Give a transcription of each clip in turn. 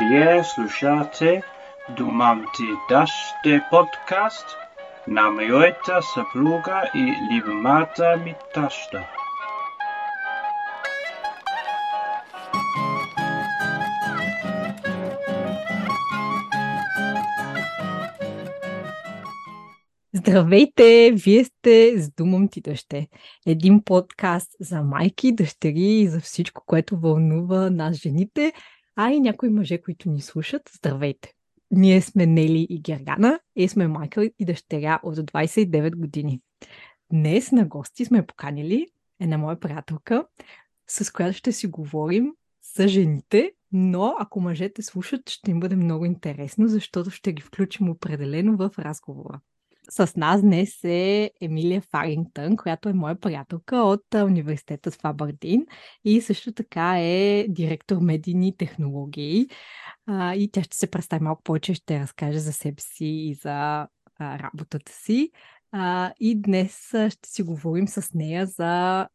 Вие слушате Думам ти даште подкаст на моята съпруга и любимата ми таща. Здравейте! Вие сте с Думам ти дъще. Един подкаст за майки, дъщери и за всичко, което вълнува нас жените, а и някои мъже, които ни слушат. Здравейте! Ние сме Нели и Гергана и сме майка и дъщеря от 29 години. Днес на гости сме поканили една моя приятелка, с която ще си говорим за жените, но ако мъжете слушат, ще им бъде много интересно, защото ще ги включим определено в разговора. С нас днес е Емилия Фарингтън, която е моя приятелка от университета в Абардин и също така е директор медийни технологии. и тя ще се представи малко повече, ще разкаже за себе си и за работата си. и днес ще си говорим с нея за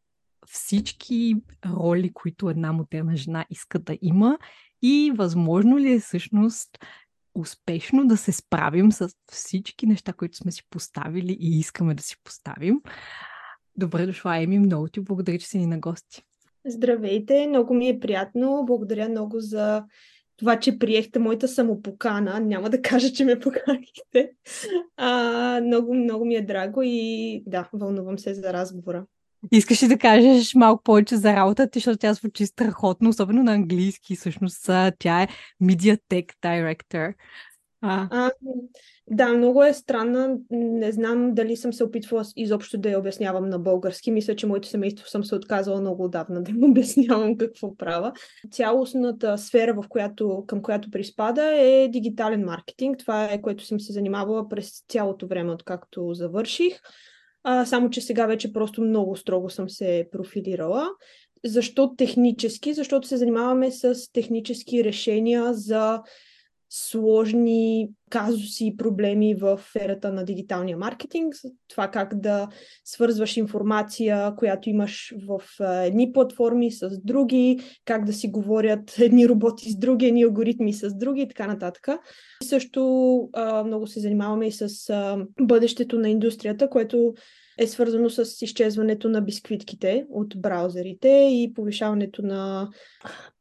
всички роли, които една модерна жена иска да има и възможно ли е всъщност успешно да се справим с всички неща, които сме си поставили и искаме да си поставим. Добре дошла, Еми. Много ти благодаря, че си ни на гости. Здравейте, много ми е приятно. Благодаря много за това, че приехте моята самопокана. Няма да кажа, че ме поканихте. А, много, много ми е драго и да, вълнувам се за разговора. Искаш ли да кажеш малко повече за работата, защото тя звучи страхотно, особено на английски. Всъщност тя е Media Tech Director. А. А, да, много е странна. Не знам дали съм се опитвала изобщо да я обяснявам на български. Мисля, че моето семейство съм се отказала много отдавна да им обяснявам какво правя. Цялостната сфера, в която, към която приспада е дигитален маркетинг. Това е което съм се занимавала през цялото време, откакто завърших. А, само, че сега вече просто много строго съм се профилирала. Защо технически? Защото се занимаваме с технически решения за сложни казуси и проблеми в сферата на дигиталния маркетинг. Това как да свързваш информация, която имаш в едни платформи с други, как да си говорят едни роботи с други, едни алгоритми с други и така нататък. И също много се занимаваме и с бъдещето на индустрията, което е свързано с изчезването на бисквитките от браузерите и повишаването на,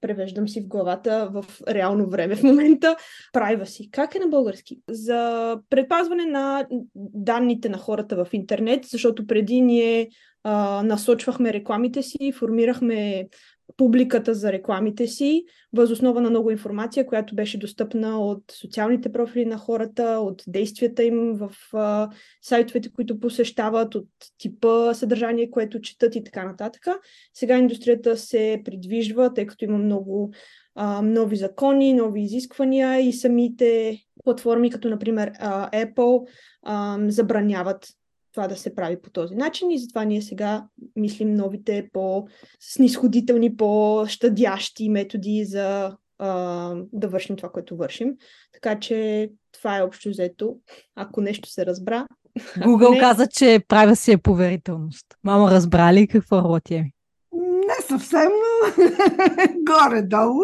превеждам си в главата в реално време в момента, privacy. Как е на български? За предпазване на данните на хората в интернет, защото преди ние а, насочвахме рекламите си, формирахме публиката за рекламите си, възоснова на много информация, която беше достъпна от социалните профили на хората, от действията им в а, сайтовете, които посещават, от типа съдържание, което четат и така нататък. Сега индустрията се придвижва, тъй като има много а, нови закони, нови изисквания и самите платформи, като например а, Apple, а, забраняват това да се прави по този начин и затова ние сега мислим новите по-снисходителни, по-щадящи методи за а, да вършим това, което вършим. Така че това е общо взето. Ако нещо се разбра. Google не... каза, че правя си е поверителност. Мама, разбра ли какво работи ми? Не съвсем, но горе-долу.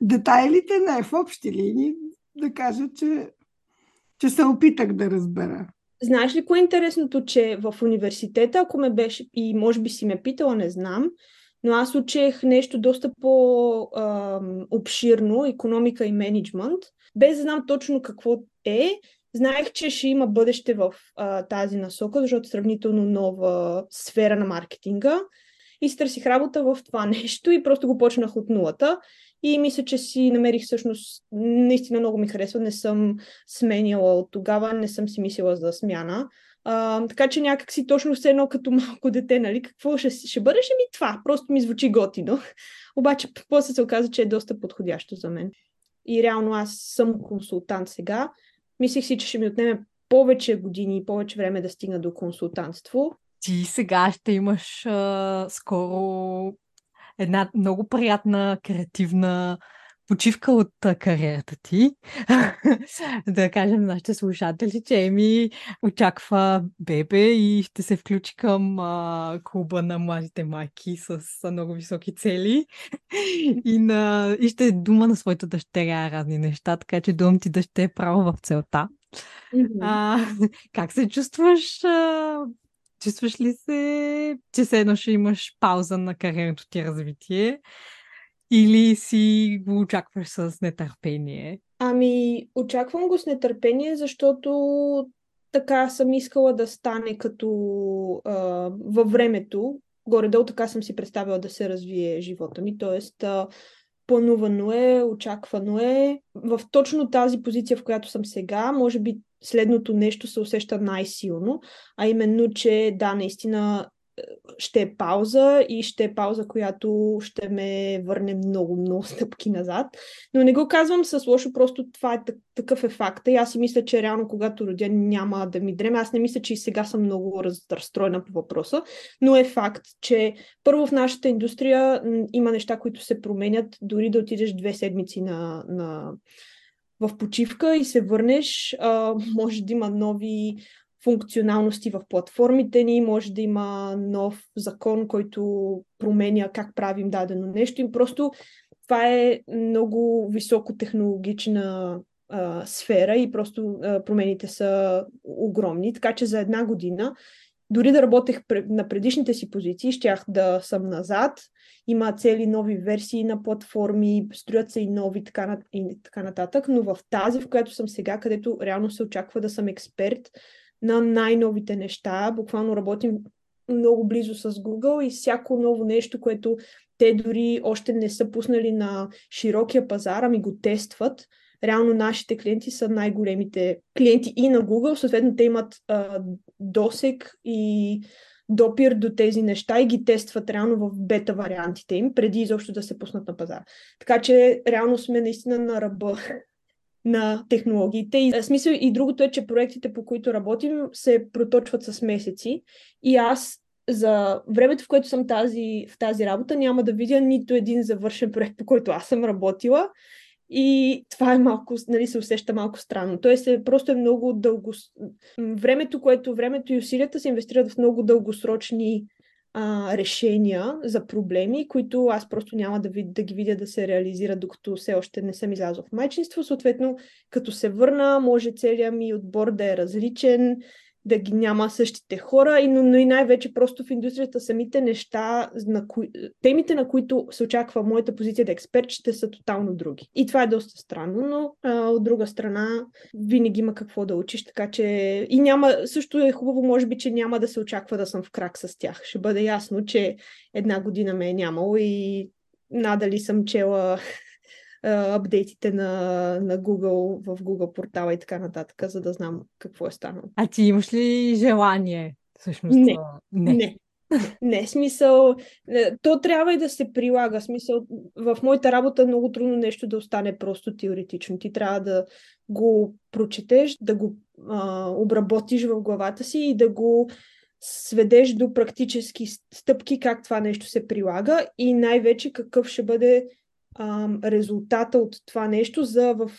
Детайлите не в общи линии. Да кажа, че, че се опитах да разбера. Знаеш ли кое е интересното, че в университета, ако ме беше, и може би си ме питала, не знам, но аз учех нещо доста по-обширно, економика и менеджмент, без да знам точно какво е. Знаех, че ще има бъдеще в а, тази насока, защото е сравнително нова сфера на маркетинга. И стърсих работа в това нещо и просто го почнах от нулата. И мисля, че си намерих всъщност, наистина много ми харесва, не съм сменяла от тогава, не съм си мислила за смяна. А, така че някак си точно все едно като малко дете, нали, какво ще, ще бъдеш ми това, просто ми звучи готино. Обаче после се оказа, че е доста подходящо за мен. И реално аз съм консултант сега. Мислих си, че ще ми отнеме повече години и повече време да стигна до консултантство. Ти сега ще имаш а, скоро една много приятна, креативна почивка от кариерата ти, да кажем на нашите слушатели, че Еми очаква бебе и ще се включи към а, клуба на младите майки с а, много високи цели и, на, и ще дума на своята дъщеря разни неща, така че думам ти да ще е право в целта. Mm-hmm. А, как се чувстваш? А, чувстваш ли се, че се едно ще имаш пауза на кариерното ти развитие? Или си го очакваш с нетърпение? Ами, очаквам го с нетърпение, защото така съм искала да стане като а, във времето. Горе-долу така съм си представила да се развие живота ми. Тоест, а, планувано е, очаквано е. В точно тази позиция, в която съм сега, може би следното нещо се усеща най-силно, а именно, че да, наистина ще е пауза и ще е пауза, която ще ме върне много, много стъпки назад. Но не го казвам с лошо, просто това е такъв е факта и аз си мисля, че реално когато родя няма да ми дреме. Аз не мисля, че и сега съм много разстроена по въпроса, но е факт, че първо в нашата индустрия има неща, които се променят, дори да отидеш две седмици на, на в почивка и се върнеш, а, може да има нови функционалности в платформите ни, може да има нов закон, който променя как правим дадено нещо. И просто това е много високотехнологична а, сфера и просто а, промените са огромни. Така че за една година, дори да работех на предишните си позиции, щях да съм назад. Има цели нови версии на платформи, строят се и нови така, и така нататък, но в тази, в която съм сега, където реално се очаква да съм експерт, на най-новите неща. Буквално работим много близо с Google и всяко ново нещо, което те дори още не са пуснали на широкия пазар, ами го тестват. Реално нашите клиенти са най-големите клиенти и на Google, съответно те имат а, досек и допир до тези неща и ги тестват реално в бета вариантите им, преди изобщо да се пуснат на пазар. Така че реално сме наистина на ръба на технологиите. И, смисъл и другото е, че проектите, по които работим, се проточват с месеци. И аз за времето, в което съм тази, в тази работа, няма да видя нито един завършен проект, по който аз съм работила. И това е малко, нали, се усеща малко странно. Тоест, е, просто е много дълго... Времето, което времето и усилията се инвестират в много дългосрочни а, решения за проблеми, които аз просто няма да, вид, да ги видя да се реализират, докато все още не съм излязла в майчинство. Съответно, като се върна, може целият ми отбор да е различен, да ги няма същите хора, но, но и най-вече просто в индустрията самите неща, на кои, темите, на които се очаква моята позиция да е експерт, ще са тотално други. И това е доста странно, но а, от друга страна винаги има какво да учиш, така че и няма, също е хубаво, може би, че няма да се очаква да съм в крак с тях. Ще бъде ясно, че една година ме е нямало и надали съм чела апдейтите на, на Google в Google портала и така нататък, за да знам какво е станало. А ти имаш ли желание? Всъщност, не. не. не. Не, смисъл, е, то трябва и да се прилага. Смисъл, в моята работа е много трудно нещо да остане просто теоретично. Ти трябва да го прочетеш, да го а, обработиш в главата си и да го сведеш до практически стъпки как това нещо се прилага и най-вече какъв ще бъде а, резултата от това нещо за в,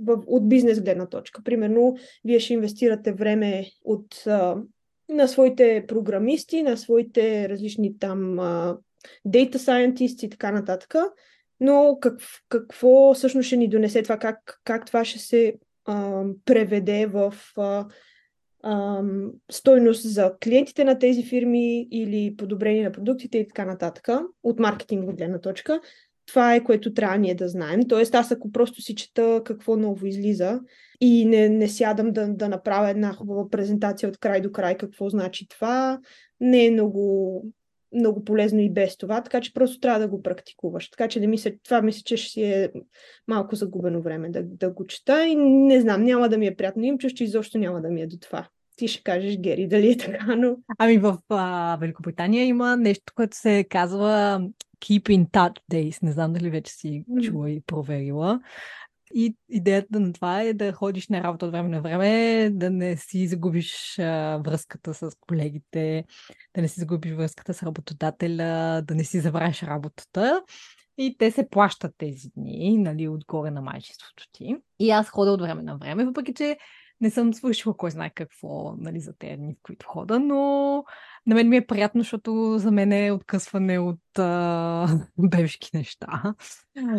в, от бизнес гледна точка. Примерно, вие ще инвестирате време от, а, на своите програмисти, на своите различни там а, data scientists и така нататък, но как, какво всъщност ще ни донесе това, как, как това ще се а, преведе в а, а, стойност за клиентите на тези фирми или подобрение на продуктите и така нататък, от маркетинг гледна точка това е което трябва ние да знаем. Тоест, аз ако просто си чета какво ново излиза и не, не сядам да, да направя една хубава презентация от край до край какво значи това, не е много, много полезно и без това, така че просто трябва да го практикуваш. Така че не мисля, това мисля, че ще си е малко загубено време да, да го чета и не знам, няма да ми е приятно. Им че изобщо няма да ми е до това. Ти ще кажеш, Гери, дали е така, но... Ами в а, Великобритания има нещо, което се казва Keep in Touch Days. Не знам дали вече си чула и проверила. И идеята на това е да ходиш на работа от време на време, да не си загубиш а, връзката с колегите, да не си загубиш връзката с работодателя, да не си забравиш работата и те се плащат тези дни, нали, отгоре на майчеството ти. И аз хода от време на време, въпреки че не съм свършила кой знае какво нали, за тези дни, в които хода, но на мен ми е приятно, защото за мен е откъсване от а, бебешки неща.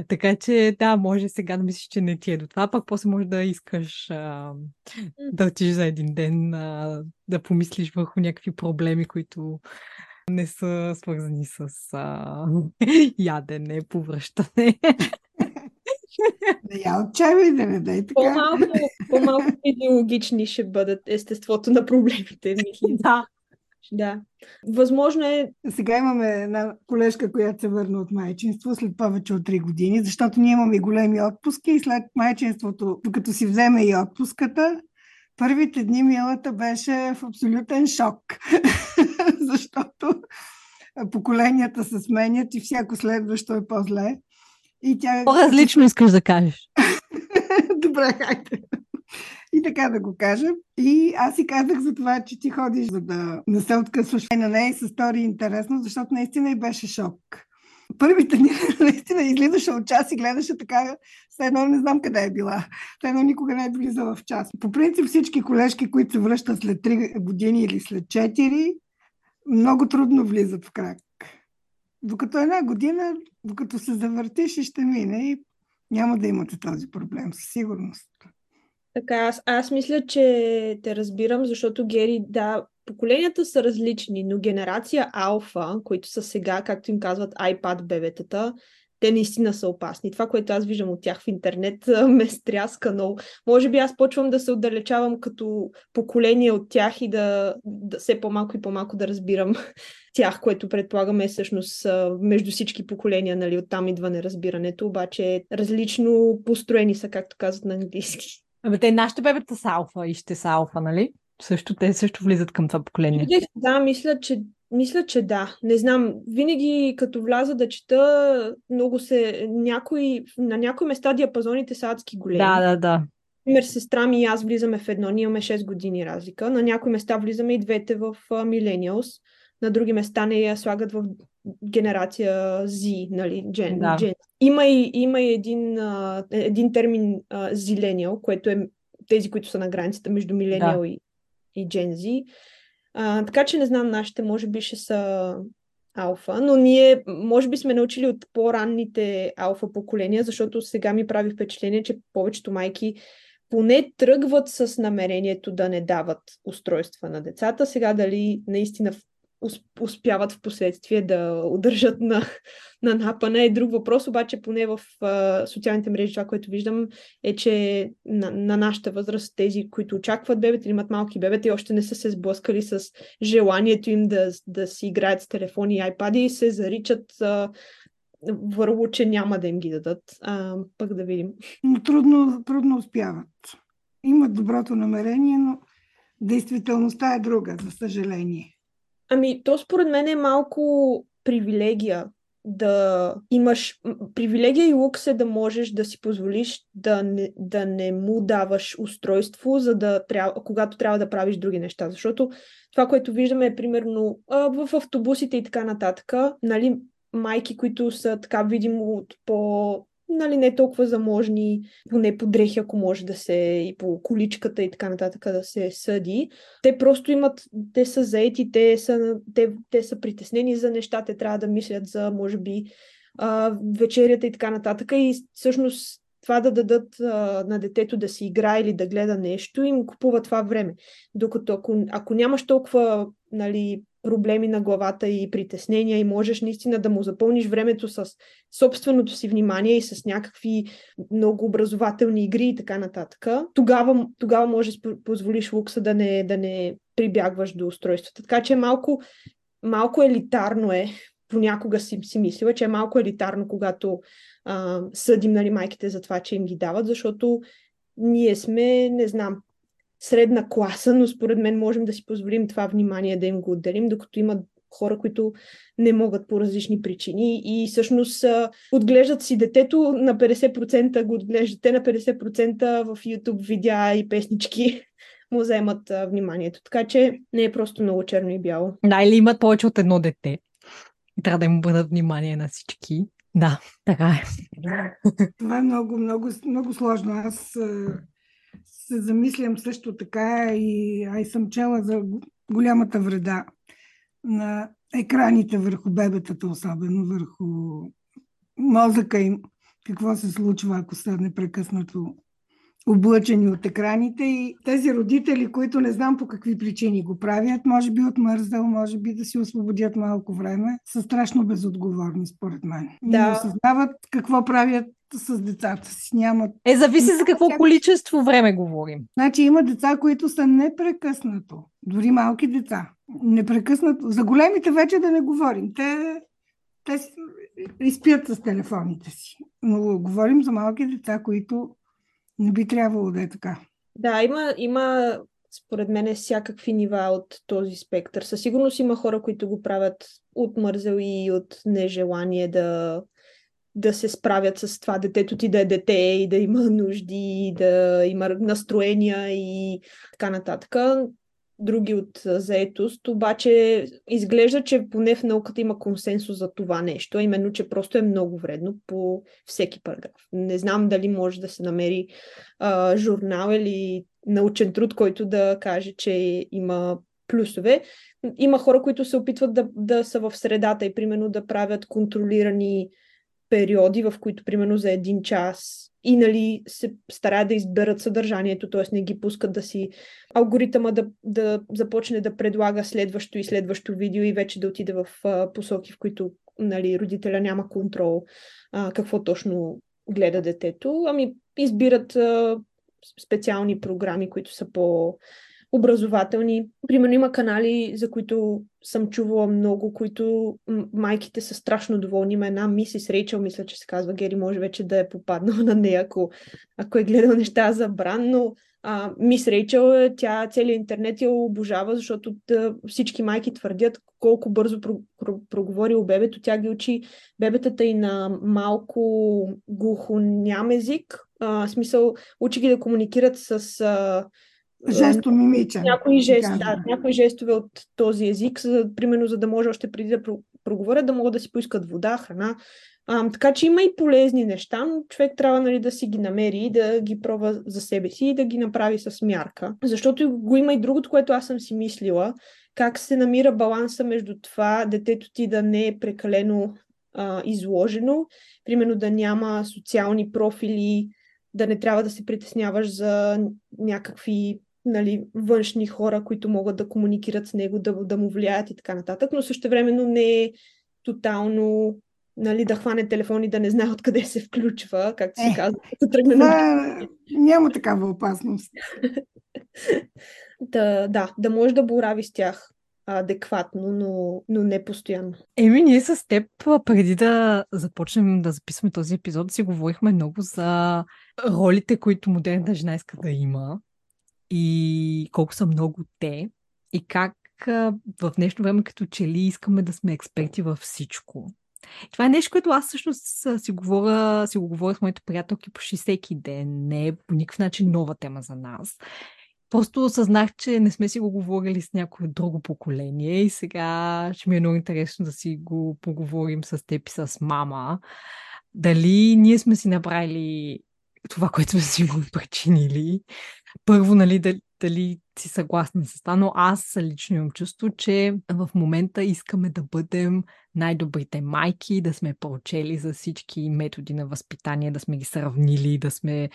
Така че да, може сега да мислиш, че не ти е до това, пък после може да искаш а, да отиш за един ден, а, да помислиш върху някакви проблеми, които не са свързани с а, ядене, повръщане. Не я отчаивай да не дай така. По-малко, по-малко идеологични ще бъдат естеството на проблемите, мисля. да. Да. Възможно е. Сега имаме една колежка, която се върна от майчинство след повече от 3 години, защото ние имаме големи отпуски и след майчинството, докато си вземе и отпуската, първите дни милата беше в абсолютен шок, защото поколенията се сменят и всяко следващо е по-зле. И тя... По-различно искаш да кажеш. Добре, хайде. И така да го кажа. И аз си казах за това, че ти ходиш, за да не се откъсваш. На нея се стори интересно, защото наистина и беше шок. Първите дни наистина излизаше от час и гледаше така, все едно не знам къде е била. Все едно никога не е влизала в час. По принцип всички колежки, които се връщат след 3 години или след 4, много трудно влизат в крак. Докато една година, докато се завъртиш и ще мине и няма да имате този проблем, със сигурност. Така, аз, аз мисля, че те разбирам, защото Гери, да, поколенията са различни, но генерация алфа, които са сега, както им казват, iPad бебетата, те наистина са опасни. Това, което аз виждам от тях в интернет, ме стряска много. Може би аз почвам да се отдалечавам като поколение от тях и да, да все по-малко и по-малко да разбирам тях, което предполагаме е всъщност между всички поколения, нали, оттам идва неразбирането, обаче различно построени са, както казват на английски. Абе, те нашите бебета са алфа и ще са алфа, нали? Също те също влизат към това поколение. Да, мисля, че мисля, че да. Не знам. Винаги като вляза да чета, много се... Някои, на някои места диапазоните са адски големи. Да, да, да. Например, сестра ми и аз влизаме в едно, ние имаме 6 години разлика. На някои места влизаме и двете в Millennials. На други места не я слагат в генерация Z, нали, Gen. Да. Gen. Има и, има и един, един термин Zillennial, което е тези, които са на границата между Millennial да. и, и Gen Z. А, така че не знам, нашите може би ще са алфа, но ние може би сме научили от по-ранните алфа поколения, защото сега ми прави впечатление, че повечето майки поне тръгват с намерението да не дават устройства на децата. Сега дали наистина успяват в последствие да удържат на, на напана е друг въпрос, обаче поне в а, социалните мрежи това, което виждам е, че на, на нашата възраст тези, които очакват бебета или имат малки бебета и още не са се сблъскали с желанието им да, да си играят с телефони и айпади и се заричат а, върво, че няма да им ги дадат. А, пък да видим. Но трудно, трудно успяват. Имат доброто намерение, но действителността е друга, за съжаление. Ами, то според мен е малко привилегия да имаш привилегия и лукс е да можеш да си позволиш да не, да не му даваш устройство, за да трябва, когато трябва да правиш други неща. Защото това, което виждаме е примерно в автобусите и така нататък, нали, майки, които са така видимо от по нали, не толкова заможни, поне по дрехи, ако може да се и по количката и така нататък да се съди. Те просто имат, те са заети, те са, те, те са притеснени за неща, те трябва да мислят за, може би, вечерята и така нататък. И всъщност това да дадат на детето да си играе или да гледа нещо, им купува това време. Докато ако, ако нямаш толкова нали, проблеми на главата и притеснения и можеш наистина да му запълниш времето с собственото си внимание и с някакви много образователни игри и така нататък, тогава, тогава можеш да позволиш лукса да не, да не прибягваш до устройствата. Така че малко, малко елитарно е понякога си, си мислила, че е малко елитарно, когато а, съдим нали, майките за това, че им ги дават, защото ние сме, не знам, средна класа, но според мен можем да си позволим това внимание да им го отделим, докато има хора, които не могат по различни причини и всъщност отглеждат си детето на 50%, го отглеждат те на 50% в YouTube видеа и песнички му вземат вниманието. Така че не е просто много черно и бяло. Да, или имат повече от едно дете. И трябва да им бъдат внимание на всички. Да, така е. Това е много, много, много сложно. Аз се замислям също така и ай съм чела за голямата вреда на екраните върху бебетата, особено върху мозъка им. Какво се случва, ако са непрекъснато облъчени от екраните и тези родители, които не знам по какви причини го правят, може би от мързъл, може би да си освободят малко време, са страшно безотговорни, според мен. Да. Не осъзнават какво правят с децата си. Нямат... Е, зависи за какво количество време говорим. Значи има деца, които са непрекъснато, дори малки деца, непрекъснато. За големите вече да не говорим. Те, те изпият с телефоните си. Но говорим за малки деца, които не би трябвало да е така. Да, има, има според мен всякакви нива от този спектър. Със сигурност има хора, които го правят от мързел и от нежелание да, да се справят с това детето ти да е дете и да има нужди, да има настроения и така нататък други от заетост, обаче изглежда, че поне в науката има консенсус за това нещо, именно, че просто е много вредно по всеки параграф. Не знам дали може да се намери а, журнал или научен труд, който да каже, че има плюсове. Има хора, които се опитват да, да са в средата и примерно да правят контролирани периоди, в които примерно за един час и нали, се стараят да изберат съдържанието, т.е. не ги пускат да си алгоритъма да, да започне да предлага следващо и следващо видео и вече да отиде в а, посоки, в които нали, родителя няма контрол а, какво точно гледа детето, ами избират а, специални програми, които са по образователни. Примерно има канали, за които съм чувала много, които майките са страшно доволни. Има една мисис Рейчел, мисля, че се казва Гери, може вече да е попаднал на нея, ако, ако е гледал неща за Бран, но а, мис Рейчел, е, тя целият интернет я обожава, защото да, всички майки твърдят колко бързо про, про, проговорил бебето. Тя ги учи бебетата и на малко глухоням език. А, смисъл, учи ги да комуникират с а, Жесто мимичен. Някои, жест, да, някои жестове от този език, за, примерно за да може още преди да проговорят, да могат да си поискат вода, храна. А, така че има и полезни неща, но човек трябва нали, да си ги намери и да ги пробва за себе си и да ги направи с мярка. Защото го има и другото, което аз съм си мислила, как се намира баланса между това детето ти да не е прекалено а, изложено, примерно да няма социални профили, да не трябва да се притесняваш за някакви нали, външни хора, които могат да комуникират с него, да, да му влияят и така нататък, но също времено не е тотално нали, да хване телефон и да не знае откъде се включва, както се е, казва, да тръгне на... Няма такава опасност. да, да, да може да борави с тях адекватно, но, но не постоянно. Еми, ние с теб, преди да започнем да записваме този епизод, си говорихме много за ролите, които модерната жена иска да има и колко са много те и как в днешно време като че ли искаме да сме експерти във всичко. Това е нещо, което аз всъщност си, говоря, си го говоря с моите приятелки почти всеки ден. Не е по никакъв начин нова тема за нас. Просто осъзнах, че не сме си го говорили с някое друго поколение и сега ще ми е много интересно да си го поговорим с теб и с мама. Дали ние сме си направили това, което сме си го причинили. Първо, нали, дали, дали си съгласна с това, но аз лично имам чувство, че в момента искаме да бъдем най-добрите майки, да сме прочели за всички методи на възпитание, да сме ги сравнили, да сме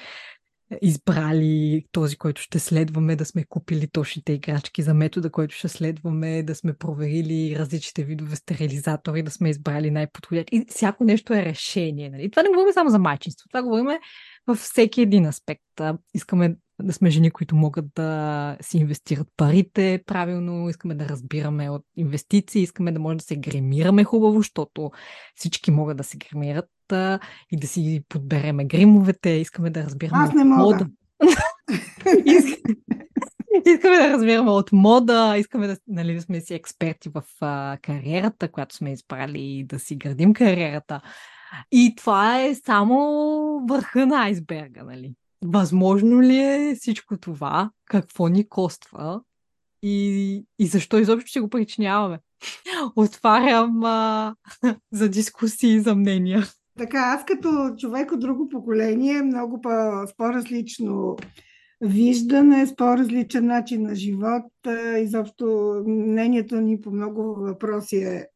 избрали този, който ще следваме, да сме купили точните играчки за метода, който ще следваме, да сме проверили различните видове стерилизатори, да сме избрали най-подходящ. И всяко нещо е решение. Нали? Това не говорим само за майчинство, това говорим във всеки един аспект. Искаме да сме жени, които могат да си инвестират парите правилно, искаме да разбираме от инвестиции, искаме да може да се гримираме хубаво, защото всички могат да се гримират и да си подбереме гримовете, искаме да разбираме Аз не мога. мода. искаме да разбираме от мода, искаме да, нали, да сме си експерти в а, кариерата, която сме избрали да си градим кариерата. И това е само върха на айсберга, нали? Възможно ли е всичко това? Какво ни коства? И, и защо изобщо ще го причиняваме? Отварям а, за дискусии и за мнения. Така, аз като човек от друго поколение, много по-различно виждане, с по-различен начин на живот. Изобщо мнението ни по много въпроси е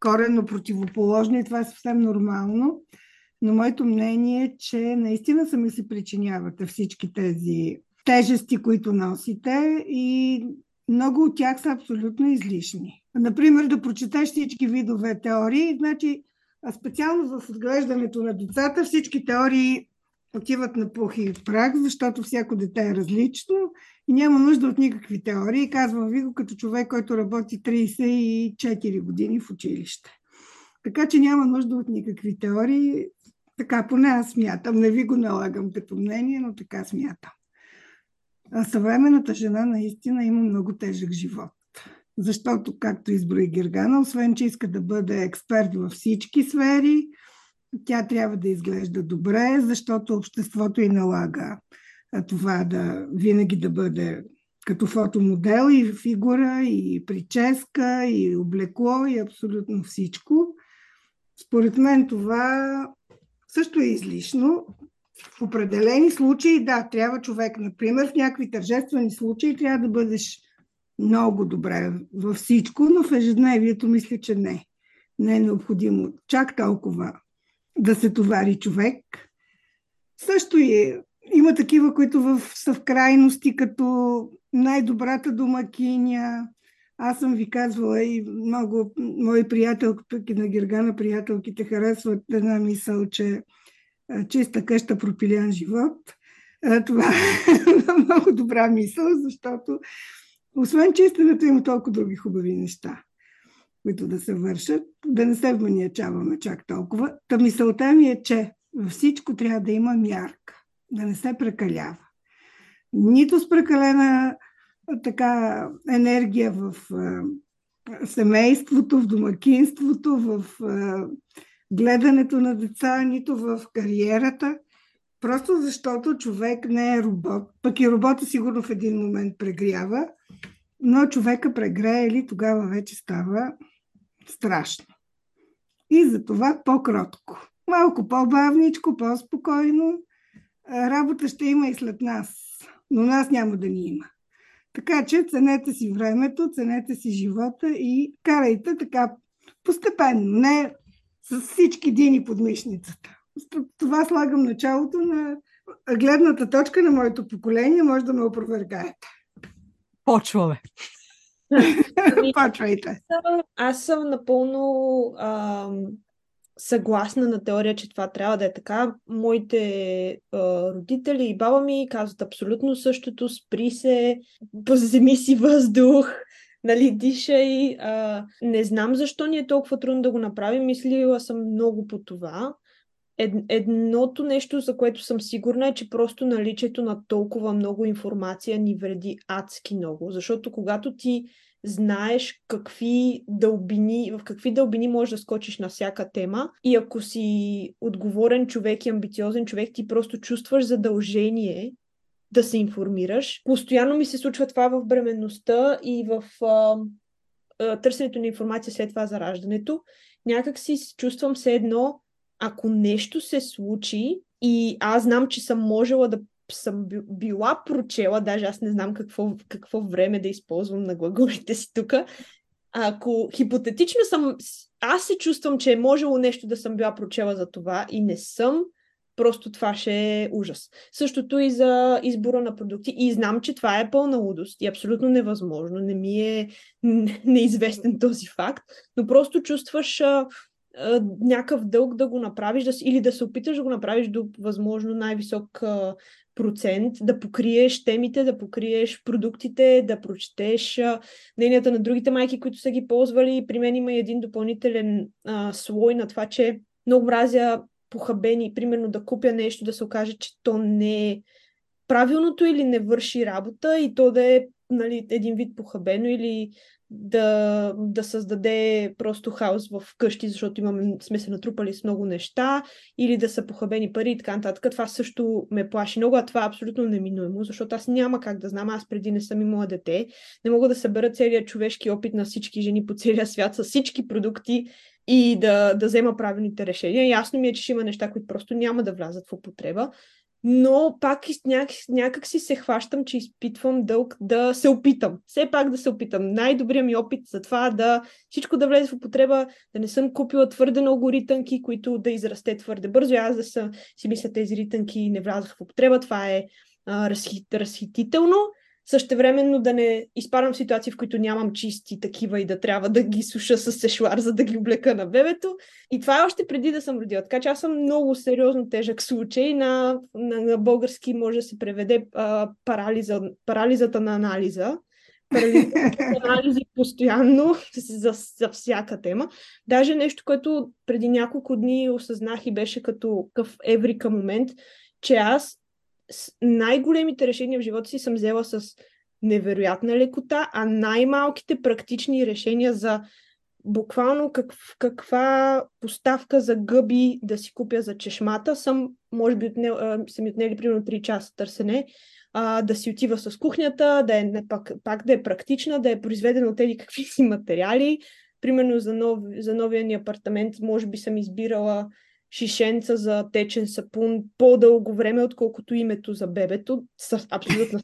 коренно противоположно и това е съвсем нормално. Но моето мнение е, че наистина сами си причинявате всички тези тежести, които носите и много от тях са абсолютно излишни. Например, да прочетеш всички видове теории, значи специално в отглеждането на децата всички теории отиват на пух и прах, защото всяко дете е различно и няма нужда от никакви теории. Казвам ви го като човек, който работи 34 години в училище. Така че няма нужда от никакви теории. Така поне аз смятам. Не ви го налагам като мнение, но така смятам. А съвременната жена наистина има много тежък живот. Защото, както изброи Гергана, освен, че иска да бъде експерт във всички сфери, тя трябва да изглежда добре, защото обществото й налага това да винаги да бъде като фотомодел и фигура, и прическа, и облекло, и абсолютно всичко. Според мен това също е излишно. В определени случаи, да, трябва човек, например, в някакви тържествени случаи трябва да бъдеш много добре във всичко, но в ежедневието мисля, че не. Не е необходимо чак толкова да се товари човек. Също и има такива, които в, са в крайности, като най-добрата домакиня. Аз съм ви казвала и много мои приятелки, на Гергана приятелките харесват една мисъл, че чиста къща пропилян живот. Това е много добра мисъл, защото освен чистенето има толкова други хубави неща които да се вършат, да не се вманиячаваме чак толкова. Та мисълта ми е, че във всичко трябва да има мярка, да не се прекалява. Нито с прекалена така енергия в семейството, в домакинството, в гледането на деца, нито в кариерата. Просто защото човек не е робот. Пък и робота сигурно в един момент прегрява, но човека прегрее ли тогава вече става страшно. И за това по-кротко. Малко по-бавничко, по-спокойно. Работа ще има и след нас, но нас няма да ни има. Така че ценете си времето, ценете си живота и карайте така постепенно, не с всички дини под мишницата. Това слагам началото на гледната точка на моето поколение, може да ме опровергаете. Почваме. Почвайте. Аз съм напълно а, съгласна на теория, че това трябва да е така. Моите а, родители и баба ми казват абсолютно същото. Спри се, поземи си въздух, нали, дишай. А, не знам защо ни е толкова трудно да го направим. Мислила съм много по това. Ед, едното нещо, за което съм сигурна е, че просто наличието на толкова много информация ни вреди адски много. Защото когато ти знаеш какви дълбини, в какви дълбини можеш да скочиш на всяка тема и ако си отговорен човек и амбициозен човек, ти просто чувстваш задължение да се информираш. Постоянно ми се случва това в бременността и в а, а, търсенето на информация след това за раждането. Някак си чувствам се едно ако нещо се случи и аз знам, че съм можела да съм била прочела, даже аз не знам какво, какво време да използвам на глаголите си тук, ако хипотетично съм, аз се чувствам, че е можело нещо да съм била прочела за това и не съм, просто това ще е ужас. Същото и за избора на продукти. И знам, че това е пълна лудост и абсолютно невъзможно. Не ми е неизвестен този факт, но просто чувстваш някакъв дълг да го направиш да, или да се опиташ да го направиш до възможно най-висок процент, да покриеш темите, да покриеш продуктите, да прочетеш мненията на другите майки, които са ги ползвали. При мен има един допълнителен а, слой на това, че много мразя похабени, примерно да купя нещо, да се окаже, че то не е правилното или не върши работа и то да е нали, един вид похабено или да, да създаде просто хаос в къщи, защото имаме, сме се натрупали с много неща, или да са похабени пари и така нататък. Това също ме плаши много, а това е абсолютно неминуемо, защото аз няма как да знам, аз преди не съм имала дете, не мога да събера целият човешки опит на всички жени по целия свят с всички продукти, и да, да взема правилните решения. Ясно ми е, че ще има неща, които просто няма да влязат в употреба, но пак някак, някак си се хващам, че изпитвам дълг да се опитам. Все пак да се опитам. Най-добрият ми опит за това да всичко да влезе в употреба, да не съм купила твърде много ритънки, които да израсте твърде бързо. Аз да са, си мисля, тези ритънки не влязаха в употреба. Това е а, разхит, разхитително. Същевременно да не изпадам ситуации, в които нямам чисти такива и да трябва да ги суша с сешуар, за да ги облека на бебето. И това е още преди да съм родила. Така че аз съм много сериозно тежък случай. На, на, на български може да се преведе а, парализа, парализата на анализа. анализи постоянно за, за всяка тема. Даже нещо, което преди няколко дни осъзнах и беше като къв еврика момент, че аз най-големите решения в живота си съм взела с невероятна лекота, а най-малките практични решения за буквално как, каква поставка за гъби да си купя за чешмата съм, може би, отне, са ми отнели примерно 3 часа търсене, а, да си отива с кухнята, да е пак, пак да е практична, да е произведена от тези какви си материали. Примерно за, нов, за новия ни апартамент може би съм избирала шишенца за течен сапун по-дълго време, отколкото името за бебето. С абсолютно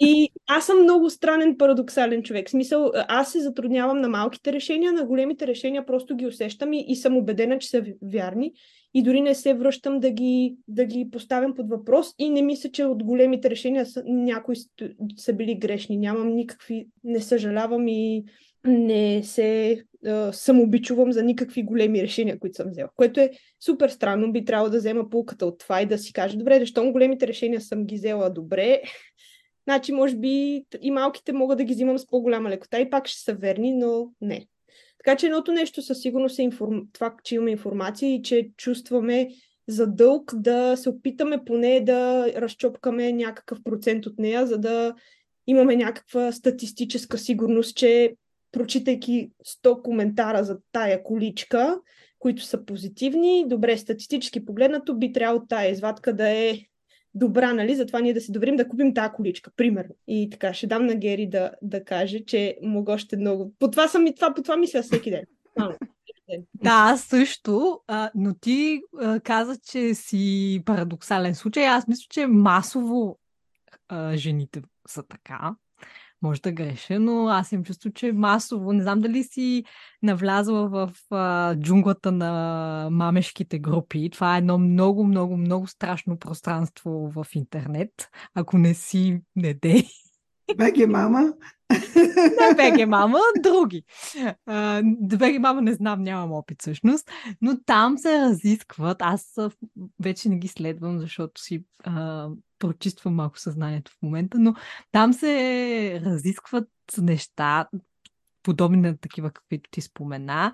И аз съм много странен, парадоксален човек. Смисъл, аз се затруднявам на малките решения, на големите решения просто ги усещам и, и съм убедена, че са вярни. И дори не се връщам да ги, да ги поставям под въпрос и не мисля, че от големите решения са, някои са били грешни. Нямам никакви, не съжалявам и не се а, самообичувам за никакви големи решения, които съм взела. Което е супер странно. Би трябвало да взема полката от това и да си кажа, добре, защо големите решения съм ги взела добре, значи може би и малките мога да ги взимам с по-голяма лекота и пак ще са верни, но не. Така че едното нещо със сигурност е информ... това, че имаме информация и че чувстваме за дълг да се опитаме поне да разчопкаме някакъв процент от нея, за да имаме някаква статистическа сигурност, че прочитайки 100 коментара за тая количка, които са позитивни, добре, статистически погледнато би трябвало тая извадка да е добра, нали? Затова ние да се доверим да купим тази количка, примерно. И така, ще дам на Гери да, да каже, че мога още много. По това, съм, това, по това мисля всеки ден. Да, аз също, но ти каза, че си парадоксален случай. Аз мисля, че масово жените са така може да греша, но аз им чувство, че масово, не знам дали си навлязла в а, джунглата на мамешките групи. Това е едно много, много, много страшно пространство в интернет. Ако не си, не дей. Беге мама. Не беге мама, други. Беге мама не знам, нямам опит всъщност, но там се разискват. Аз вече не ги следвам, защото си а, прочиствам малко съзнанието в момента, но там се разискват неща, подобни на такива, каквито ти спомена,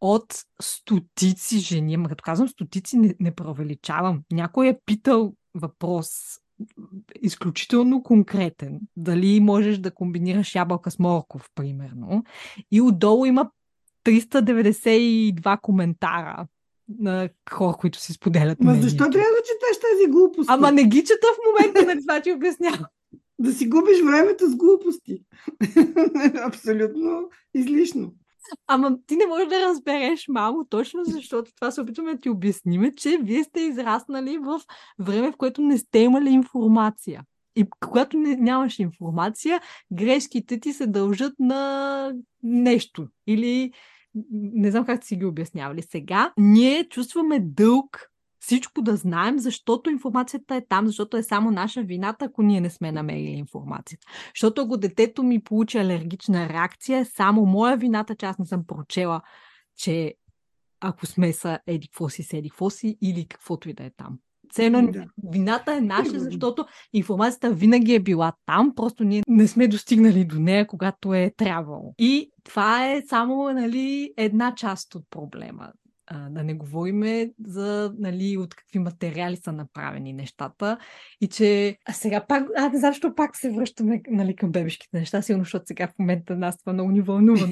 от стотици жени. Ама като казвам стотици, не, не провеличавам. Някой е питал въпрос изключително конкретен. Дали можеш да комбинираш ябълка с морков, примерно. И отдолу има 392 коментара на хора, които си споделят. Ма защо трябва да четеш тези глупости? Ама не ги чета в момента, на това ти обяснявам. Да си губиш времето с глупости. Абсолютно излишно. Ама ти не можеш да разбереш, мамо, точно защото това се опитваме да ти обясниме, че вие сте израснали в време, в което не сте имали информация. И когато не, нямаш информация, грешките ти се дължат на нещо. Или не знам как си ги обяснявали. Сега ние чувстваме дълг всичко да знаем, защото информацията е там, защото е само наша вината, ако ние не сме намерили информацията. Защото ако детето ми получи алергична реакция, е само моя вината, че аз не съм прочела, че ако сме са еди какво си, седи какво си или каквото и да е там. Цено, да. вината е наша, защото информацията винаги е била там, просто ние не сме достигнали до нея, когато е трябвало. И това е само нали, една част от проблема. А, да не говориме за нали, от какви материали са направени нещата. И че а сега пак, а не знам, защо пак се връщаме нали, към бебешките неща, сигурно, защото сега в момента нас това много ни вълнува.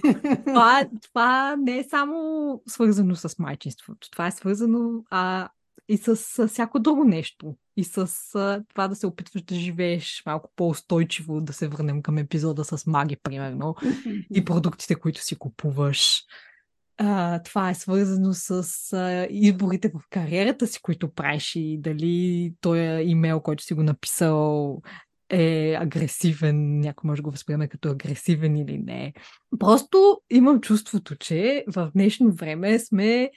това, това не е само свързано с майчинството. Това е свързано а, и с, с всяко друго нещо. И с а, това да се опитваш да живееш малко по-устойчиво, да се върнем към епизода с маги, примерно, и продуктите, които си купуваш. А, това е свързано с а, изборите в кариерата си, които правиш и дали този имейл, който си го написал е агресивен, някой може да го възприеме като агресивен или не. Просто имам чувството, че в днешно време сме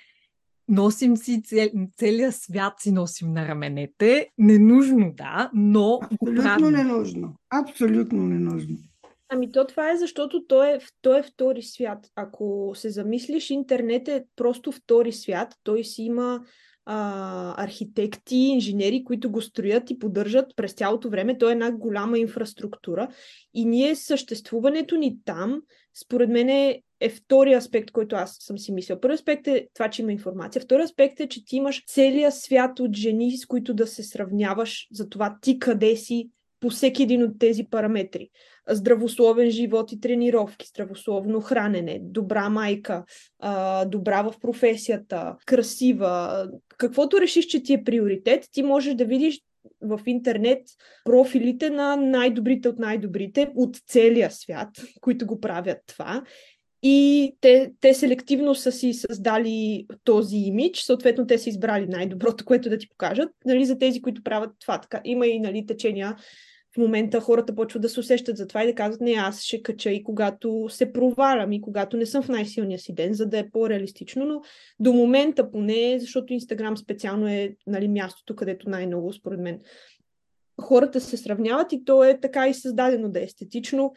носим си цел, целия свят си носим на раменете. Ненужно, да, но Абсолютно ненужно. Абсолютно ненужно. Ами то това е защото той е, той е втори свят. Ако се замислиш, интернет е просто втори свят. Той си има а, архитекти, инженери, които го строят и поддържат през цялото време. Той е една голяма инфраструктура. И ние съществуването ни там, според мен е, е втори аспект, който аз съм си мислил. Първи аспект е това, че има информация. Втори аспект е, че ти имаш целия свят от жени, с които да се сравняваш за това ти къде си по всеки един от тези параметри здравословен живот и тренировки, здравословно хранене, добра майка, добра в професията, красива. Каквото решиш, че ти е приоритет, ти можеш да видиш в интернет профилите на най-добрите от най-добрите от целия свят, които го правят това. И те, те селективно са си създали този имидж, съответно те са избрали най-доброто, което да ти покажат. Нали, за тези, които правят това. Така, има и нали, течения в момента хората почват да се усещат за това и да казват, не, аз ще кача и когато се провалям и когато не съм в най-силния си ден, за да е по-реалистично, но до момента поне, защото Инстаграм специално е нали, мястото, където най-много, според мен, хората се сравняват и то е така и създадено да е естетично,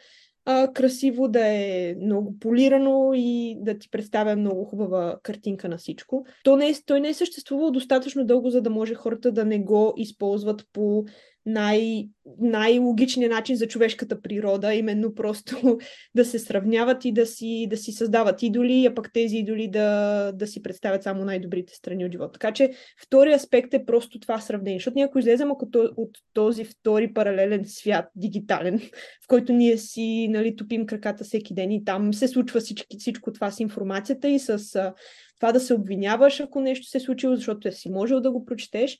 красиво, да е много полирано и да ти представя много хубава картинка на всичко. То не е, той не е съществувал достатъчно дълго, за да може хората да не го използват по най- най-логичният начин за човешката природа, именно просто да се сравняват и да си, да си създават идоли, а пък тези идоли да, да си представят само най-добрите страни от живота. Така че втори аспект е просто това сравнение, защото някой излезем от този втори паралелен свят, дигитален, в който ние си нали, топим краката всеки ден и там се случва всички, всичко това с информацията и с това да се обвиняваш, ако нещо се е случило, защото си можел да го прочетеш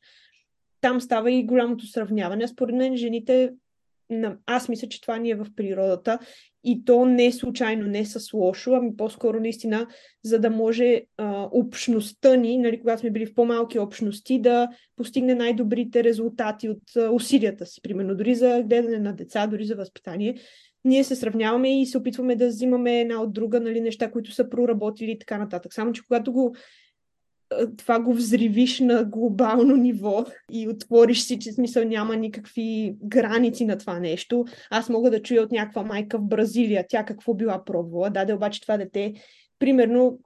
там става и голямото сравняване. Според мен жените, аз мисля, че това ни е в природата и то не е случайно, не е с лошо, ами по-скоро наистина, за да може а, общността ни, нали, когато сме били в по-малки общности, да постигне най-добрите резултати от а, усилията си, примерно дори за гледане на деца, дори за възпитание. Ние се сравняваме и се опитваме да взимаме една от друга нали, неща, които са проработили и така нататък. Само, че когато го това го взривиш на глобално ниво и отвориш си, че смисъл няма никакви граници на това нещо. Аз мога да чуя от някаква майка в Бразилия, тя какво била пробвала. Даде обаче това дете, примерно,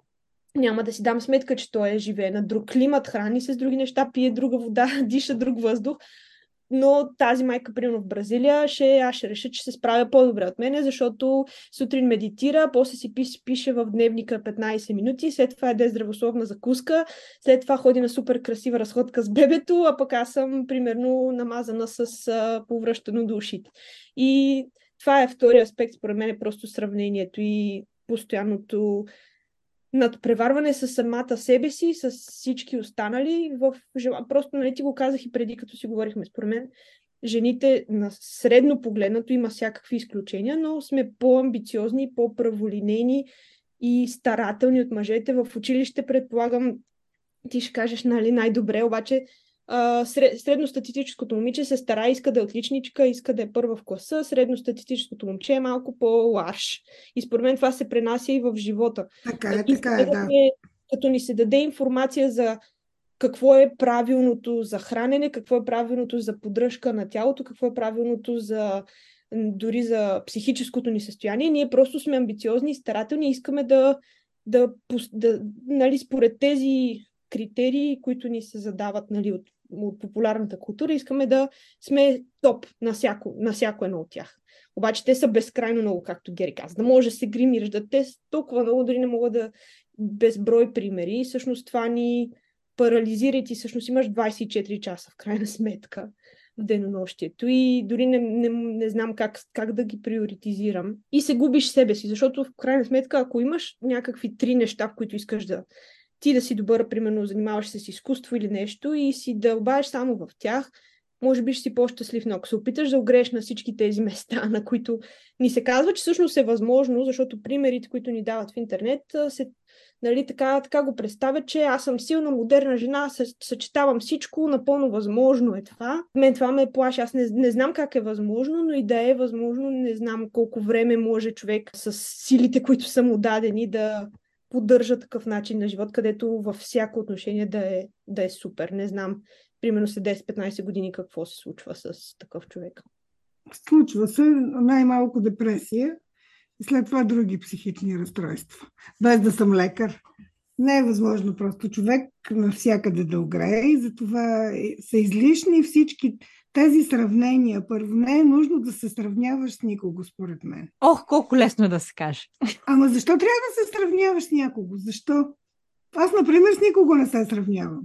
няма да си дам сметка, че той е живее на друг климат, храни се с други неща, пие друга вода, диша друг въздух, но тази майка, примерно в Бразилия, ще, аз ще реша, че се справя по-добре от мене, защото сутрин медитира, после си пише, пише в дневника 15 минути, след това еде здравословна закуска, след това ходи на супер красива разходка с бебето, а пък аз съм, примерно, намазана с а, повръщано до ушите. И това е втория аспект, според мен е просто сравнението и постоянното надпреварване с самата себе си, с всички останали. В... Просто нали, ти го казах и преди, като си говорихме. Според мен, жените на средно погледнато има всякакви изключения, но сме по-амбициозни, по-праволинейни и старателни от мъжете. В училище, предполагам, ти ще кажеш нали, най-добре, обаче сред, средностатистическото момиче се стара, иска да е отличничка, иска да е първа в класа, средностатистическото момче е малко по-ларш. И според мен това се пренася и в живота. Така е, така е, да. Като ни се даде информация за какво е правилното за хранене, какво е правилното за поддръжка на тялото, какво е правилното за дори за психическото ни състояние. Ние просто сме амбициозни и старателни и искаме да, да, да нали, според тези критерии, които ни се задават нали, от от популярната култура, искаме да сме топ на всяко, на всяко едно от тях. Обаче те са безкрайно много, както Гери каза. Да може да се гримираш, да те толкова много, дори не мога да безброй примери. И всъщност това ни парализира и ти всъщност имаш 24 часа в крайна сметка в денонощието и дори не, не, не знам как, как да ги приоритизирам. И се губиш себе си, защото в крайна сметка, ако имаш някакви три неща, в които искаш да ти да си добър, примерно, занимаваш се с изкуство или нещо и си дълбаеш само в тях, може би ще си по-щастлив, но ако се опиташ да огрееш на всички тези места, на които ни се казва, че всъщност е възможно, защото примерите, които ни дават в интернет, се, нали, така, така го представят, че аз съм силна, модерна жена, съчетавам всичко, напълно възможно е това. Мен това ме плаши. Аз не, не знам как е възможно, но и да е възможно, не знам колко време може човек с силите, които са му дадени да поддържа такъв начин на живот, където във всяко отношение да е, да е супер. Не знам, примерно след 10-15 години какво се случва с такъв човек. Случва се най-малко депресия и след това други психични разстройства. Без да съм лекар. Не е възможно просто човек навсякъде да огрее и затова са излишни всички тези сравнения. Първо, не е нужно да се сравняваш с никого, според мен. Ох, колко лесно е да се каже. Ама защо трябва да се сравняваш с някого? Защо? Аз, например, с никого не се сравнявам.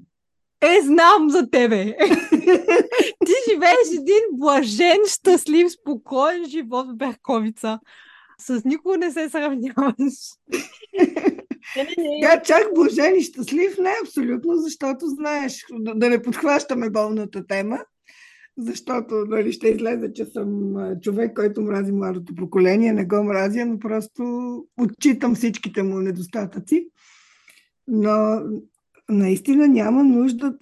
Е, знам за тебе. Ти живееш един блажен, щастлив, спокоен живот в Берковица. С никого не се сравняваш. Тя чак блажен и щастлив не е абсолютно, защото знаеш, да не подхващаме болната тема, защото нали, ще излезе, че съм човек, който мрази младото поколение, не го мразя, но просто отчитам всичките му недостатъци. Но наистина няма нужда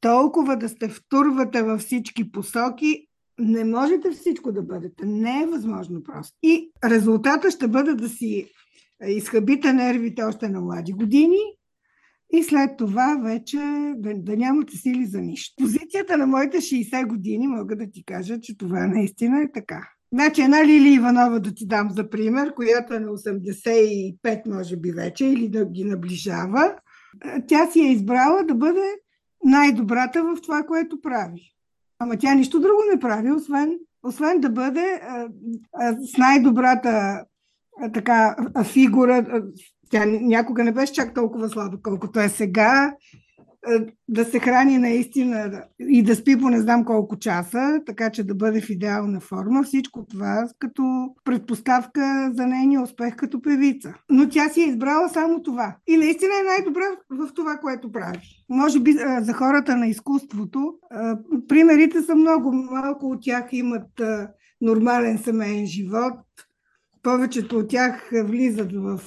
толкова да сте втурвате във всички посоки. Не можете всичко да бъдете. Не е възможно просто. И резултата ще бъде да си изхъбите нервите още на млади години и след това вече да, да нямате сили за нищо. Позицията на моите 60 години мога да ти кажа, че това наистина е така. Значи една Лили Иванова да ти дам за пример, която е на 85 може би вече или да ги наближава. Тя си е избрала да бъде най-добрата в това, което прави. Ама тя нищо друго не прави, освен, освен да бъде а, а, с най-добрата а, така фигура, тя някога не беше чак толкова слаба, колкото е сега. Да се храни наистина и да спи по не знам колко часа, така че да бъде в идеална форма. Всичко това като предпоставка за нейния успех като певица. Но тя си е избрала само това. И наистина е най-добра в това, което прави. Може би за хората на изкуството, примерите са много. Малко от тях имат нормален семейен живот, повечето от тях влизат в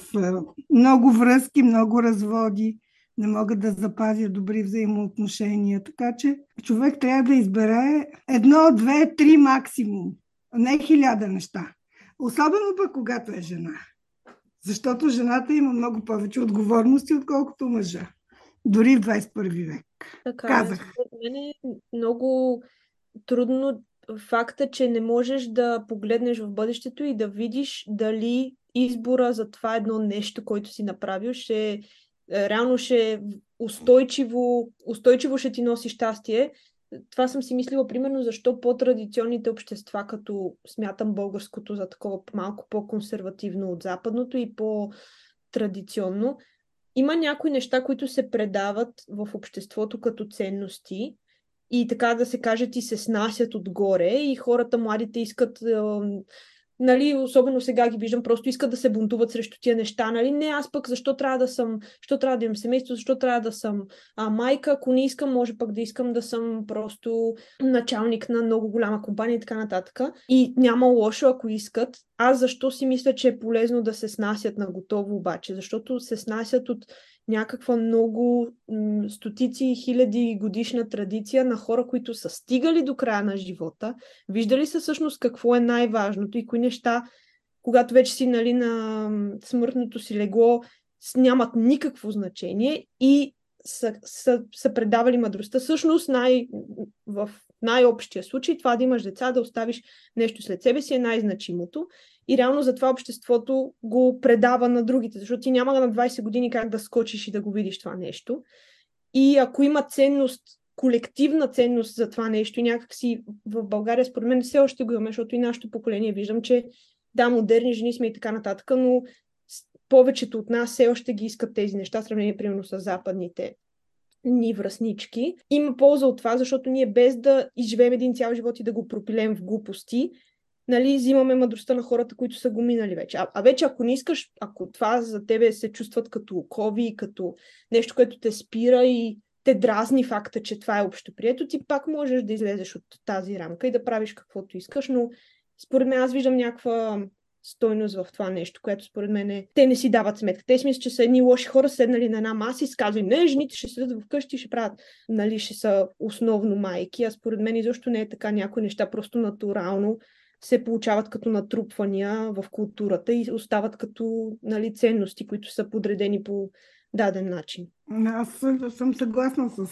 много връзки, много разводи, не могат да запазят добри взаимоотношения. Така че човек трябва да избере едно, две, три максимум, не хиляда неща. Особено пък когато е жена. Защото жената има много повече отговорности, отколкото мъжа. Дори в 21 век. Така, е. Казах. мен е много трудно факта, че не можеш да погледнеш в бъдещето и да видиш дали избора за това едно нещо, което си направил, ще е, реално ще устойчиво, устойчиво ще ти носи щастие. Това съм си мислила, примерно, защо по-традиционните общества, като смятам българското за такова малко по-консервативно от западното и по-традиционно, има някои неща, които се предават в обществото като ценности, и така да се каже ти се снасят отгоре и хората, младите искат нали, особено сега ги виждам, просто искат да се бунтуват срещу тия неща, нали, не аз пък защо трябва да съм, защо трябва да имам семейство, защо трябва да съм а, майка, ако не искам, може пък да искам да съм просто началник на много голяма компания и така нататък. И няма лошо, ако искат. Аз защо си мисля, че е полезно да се снасят на готово обаче? Защото се снасят от някаква много стотици и хиляди годишна традиция на хора, които са стигали до края на живота, виждали са всъщност какво е най-важното и кои неща, когато вече си нали, на смъртното си легло, нямат никакво значение и са, са, са предавали мъдростта. Всъщност най, в най-общия случай това да имаш деца, да оставиш нещо след себе си е най-значимото. И реално затова обществото го предава на другите, защото ти няма на 20 години как да скочиш и да го видиш това нещо. И ако има ценност, колективна ценност за това нещо и някакси в България, според мен все още го имаме, защото и нашето поколение виждам, че да, модерни жени сме и така нататък, но повечето от нас все още ги искат тези неща, сравнение примерно с западните ни връзнички. Има полза от това, защото ние без да изживеем един цял живот и да го пропилем в глупости, нали, взимаме мъдростта на хората, които са го минали вече. А, а вече ако не искаш, ако това за тебе се чувстват като окови, като нещо, което те спира и те дразни факта, че това е общоприето, ти пак можеш да излезеш от тази рамка и да правиш каквото искаш, но според мен аз виждам някаква стойност в това нещо, което според мен е... те не си дават сметка. Те си мислят, че са едни лоши хора, седнали на една маса и сказват, не, жените ще седят вкъщи и ще правят, нали, ще са основно майки. А според мен изобщо не е така някои неща, просто натурално се получават като натрупвания в културата и остават като нали, ценности, които са подредени по даден начин. Аз съм съгласна с,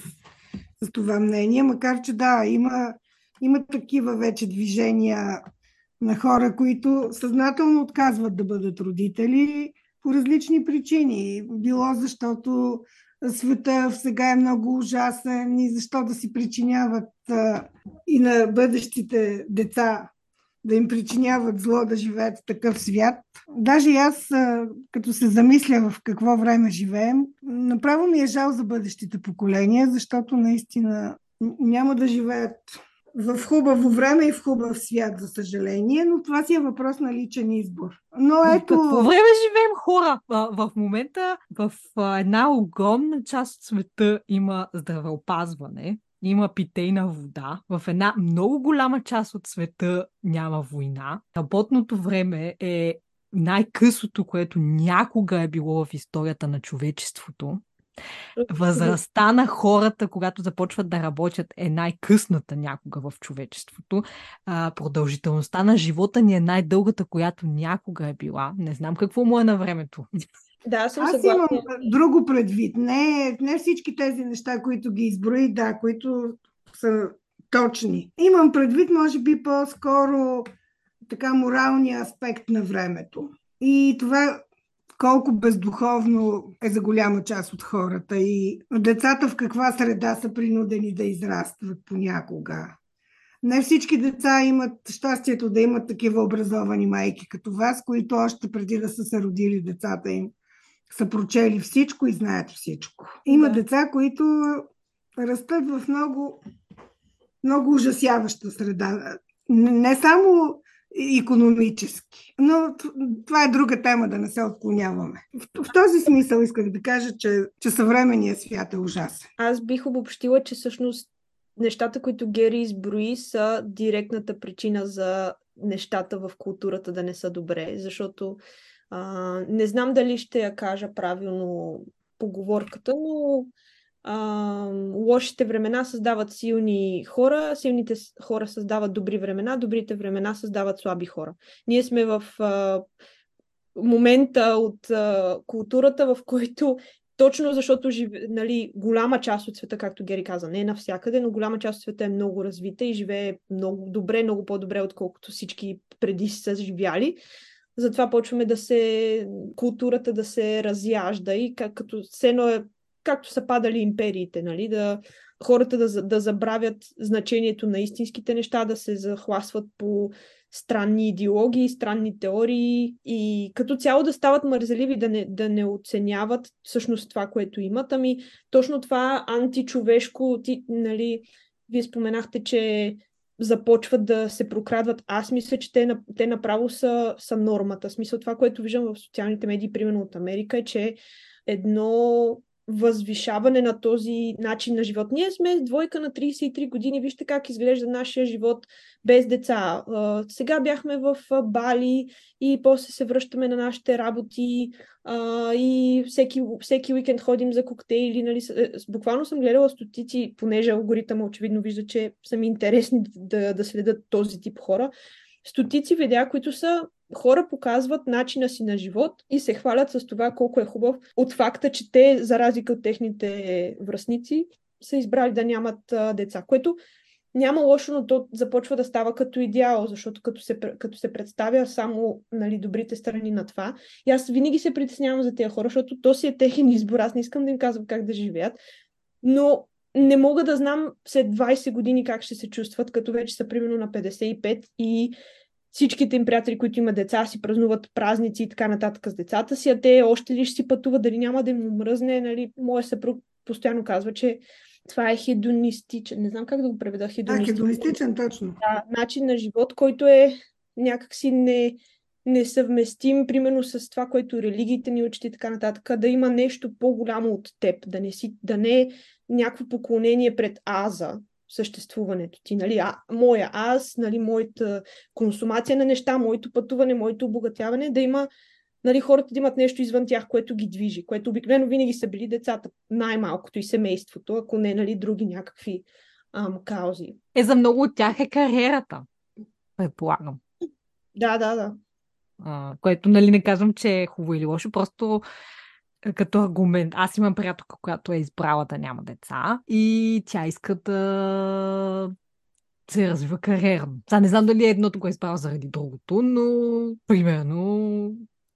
с това мнение, макар че да, има, има такива вече движения на хора, които съзнателно отказват да бъдат родители по различни причини. Било защото света сега е много ужасен и защо да си причиняват а, и на бъдещите деца да им причиняват зло да живеят в такъв свят. Даже и аз, като се замисля в какво време живеем, направо ми е жал за бъдещите поколения, защото наистина няма да живеят в хубаво време и в хубав свят, за съжаление, но това си е въпрос на личен избор. Но ето... В какво време живеем хора? В момента в една огромна част от света има здравеопазване, има питейна вода. В една много голяма част от света няма война. Работното време е най-късото, което някога е било в историята на човечеството. Възрастта на хората, когато започват да работят, е най-късната някога в човечеството. А, продължителността на живота ни е най-дългата, която някога е била. Не знам какво му е на времето. Да, съм Аз съгласна. имам друго предвид. Не, не всички тези неща, които ги изброи, да, които са точни. Имам предвид, може би, по-скоро така моралния аспект на времето. И това колко бездуховно е за голяма част от хората и децата в каква среда са принудени да израстват понякога. Не всички деца имат щастието да имат такива образовани майки като вас, които още преди да са се родили децата им са прочели всичко и знаят всичко. Има да. деца, които растат в много, много ужасяваща среда. Не само економически. Но това е друга тема, да не се отклоняваме. В, в този смисъл исках да кажа, че, че съвременният свят е ужасен. Аз бих обобщила, че всъщност нещата, които Гери изброи, са директната причина за нещата в културата да не са добре, защото а, не знам дали ще я кажа правилно поговорката, но а, лошите времена създават силни хора, силните хора създават добри времена, добрите времена създават слаби хора. Ние сме в а, момента от а, културата, в който точно защото живе, нали, голяма част от света, както Гери каза, не е навсякъде, но голяма част от света е много развита и живее много добре, много по-добре, отколкото всички преди са живяли. Затова почваме да се, културата да се разяжда и как, като все едно е както са падали империите, нали, да хората да, да забравят значението на истинските неща, да се захласват по странни идеологии, странни теории и като цяло да стават мързеливи, да не, да не оценяват всъщност това, което имат. Ами точно това античовешко, ти, нали, вие споменахте, че започват да се прокрадват. Аз мисля, че те, те направо са, са нормата. Смисъл това, което виждам в социалните медии, примерно от Америка, е, че едно възвишаване на този начин на живот. Ние сме двойка на 33 години, вижте как изглежда нашия живот без деца. Сега бяхме в Бали и после се връщаме на нашите работи и всеки, всеки уикенд ходим за коктейли. Нали. Е, буквално съм гледала стотици, понеже алгоритъм очевидно вижда, че са ми интересни да, да следят този тип хора. Стотици видеа, които са хора показват начина си на живот и се хвалят с това колко е хубав от факта, че те, за разлика от техните връзници, са избрали да нямат а, деца, което няма лошо, но то започва да става като идеал, защото като се, като се представя само нали, добрите страни на това. И аз винаги се притеснявам за тези хора, защото то си е техен избор. Аз не искам да им казвам как да живеят. Но не мога да знам след 20 години как ще се чувстват, като вече са примерно на 55 и всичките им приятели, които имат деца, си празнуват празници и така нататък с децата си, а те още ли ще си пътуват, дали няма да им мръзне, нали, моя съпруг постоянно казва, че това е хедонистичен, не знам как да го преведа, хедонистичен. Да, хедонистичен, точно. Да, начин на живот, който е някакси не, несъвместим, примерно с това, което религиите ни учат и така нататък, да има нещо по-голямо от теб, да не, си, да не е някакво поклонение пред Аза, съществуването ти. Нали? А, моя аз, нали, моята консумация на неща, моето пътуване, моето обогатяване, да има нали, хората да имат нещо извън тях, което ги движи, което обикновено винаги са били децата, най-малкото и семейството, ако не нали, други някакви ам, каузи. Е, за много от тях е кариерата, предполагам. Да, да, да. А, което, нали, не казвам, че е хубаво или лошо, просто като аргумент. Аз имам приятелка, която е избрала да няма деца и тя иска да се развива кариерно. Сега не знам дали едното го е избрала заради другото, но примерно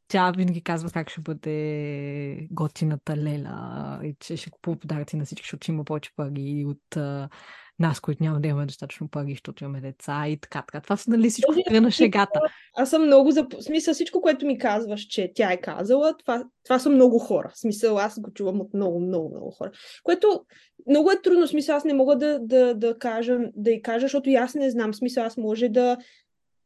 тя винаги казва как ще бъде готината Леля и че ще купува подаръци на всички, защото има повече пари от нас, които няма да имаме достатъчно пари, защото имаме деца и така, така. Това са нали всичко е на шегата. Аз съм много за... Смисъл всичко, което ми казваш, че тя е казала, това, това са много хора. Смисъл аз го чувам от много, много, много хора. Което много е трудно. Смисъл аз не мога да, да, да, кажа, да й кажа, защото и аз не знам. Смисъл аз може да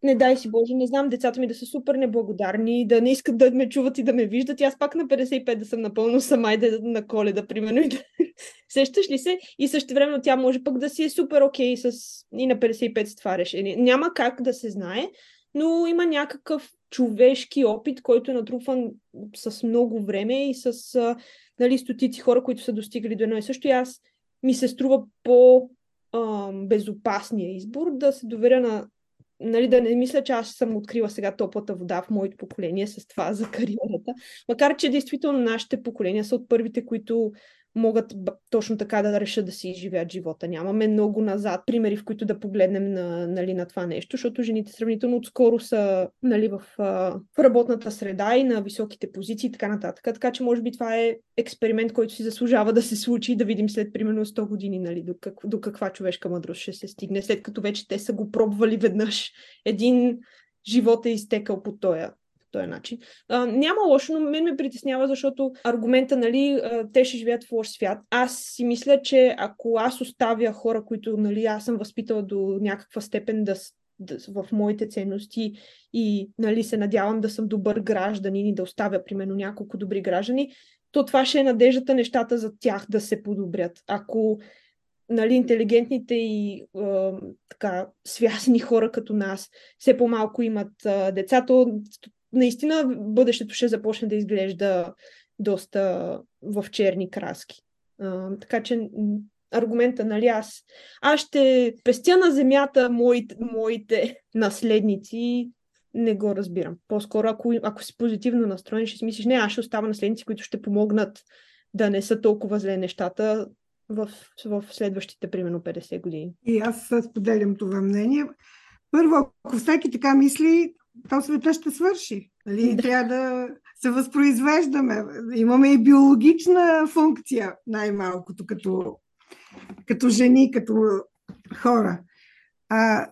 не дай си Боже, не знам децата ми да са супер неблагодарни, да не искат да ме чуват и да ме виждат. Аз пак на 55 да съм напълно сама и да на коледа, примерно. И да... Сещаш ли се? И също време тя може пък да си е супер окей okay с... и на 55 с това решение. Няма как да се знае, но има някакъв човешки опит, който е натрупван с много време и с нали, стотици хора, които са достигали до едно и също. И аз ми се струва по безопасния избор да се доверя на нали, да не мисля, че аз съм открила сега топлата вода в моето поколение с това за кариерата. Макар, че действително нашите поколения са от първите, които могат точно така да решат да си изживеят живота. Нямаме много назад примери, в които да погледнем на, нали, на това нещо, защото жените сравнително отскоро са нали, в, в работната среда и на високите позиции и така нататък. Така че може би това е експеримент, който си заслужава да се случи и да видим след примерно 100 години нали, до, как, до каква човешка мъдрост ще се стигне, след като вече те са го пробвали веднъж. Един живот е изтекал по този този начин. А, няма лошо, но мен ме притеснява, защото аргумента, нали, те ще живеят в лош свят. Аз си мисля, че ако аз оставя хора, които, нали, аз съм възпитала до някаква степен да, в моите ценности и, нали, се надявам да съм добър гражданин и да оставя, примерно, няколко добри граждани, то това ще е надеждата нещата за тях да се подобрят. Ако нали, интелигентните и е, така связани хора като нас все по-малко имат е, деца, наистина бъдещето ще започне да изглежда доста в черни краски. А, така че аргумента, нали, аз, аз ще пестя на земята моите, моите наследници, не го разбирам. По-скоро, ако, ако си позитивно настроен, ще си мислиш, не, аз ще оставя наследници, които ще помогнат да не са толкова зле нещата в, в следващите, примерно, 50 години. И аз споделям това мнение. Първо, ако всеки така мисли, то света ще свърши. Нали? Да. Трябва да се възпроизвеждаме. Имаме и биологична функция, най-малкото, като, като жени, като хора. А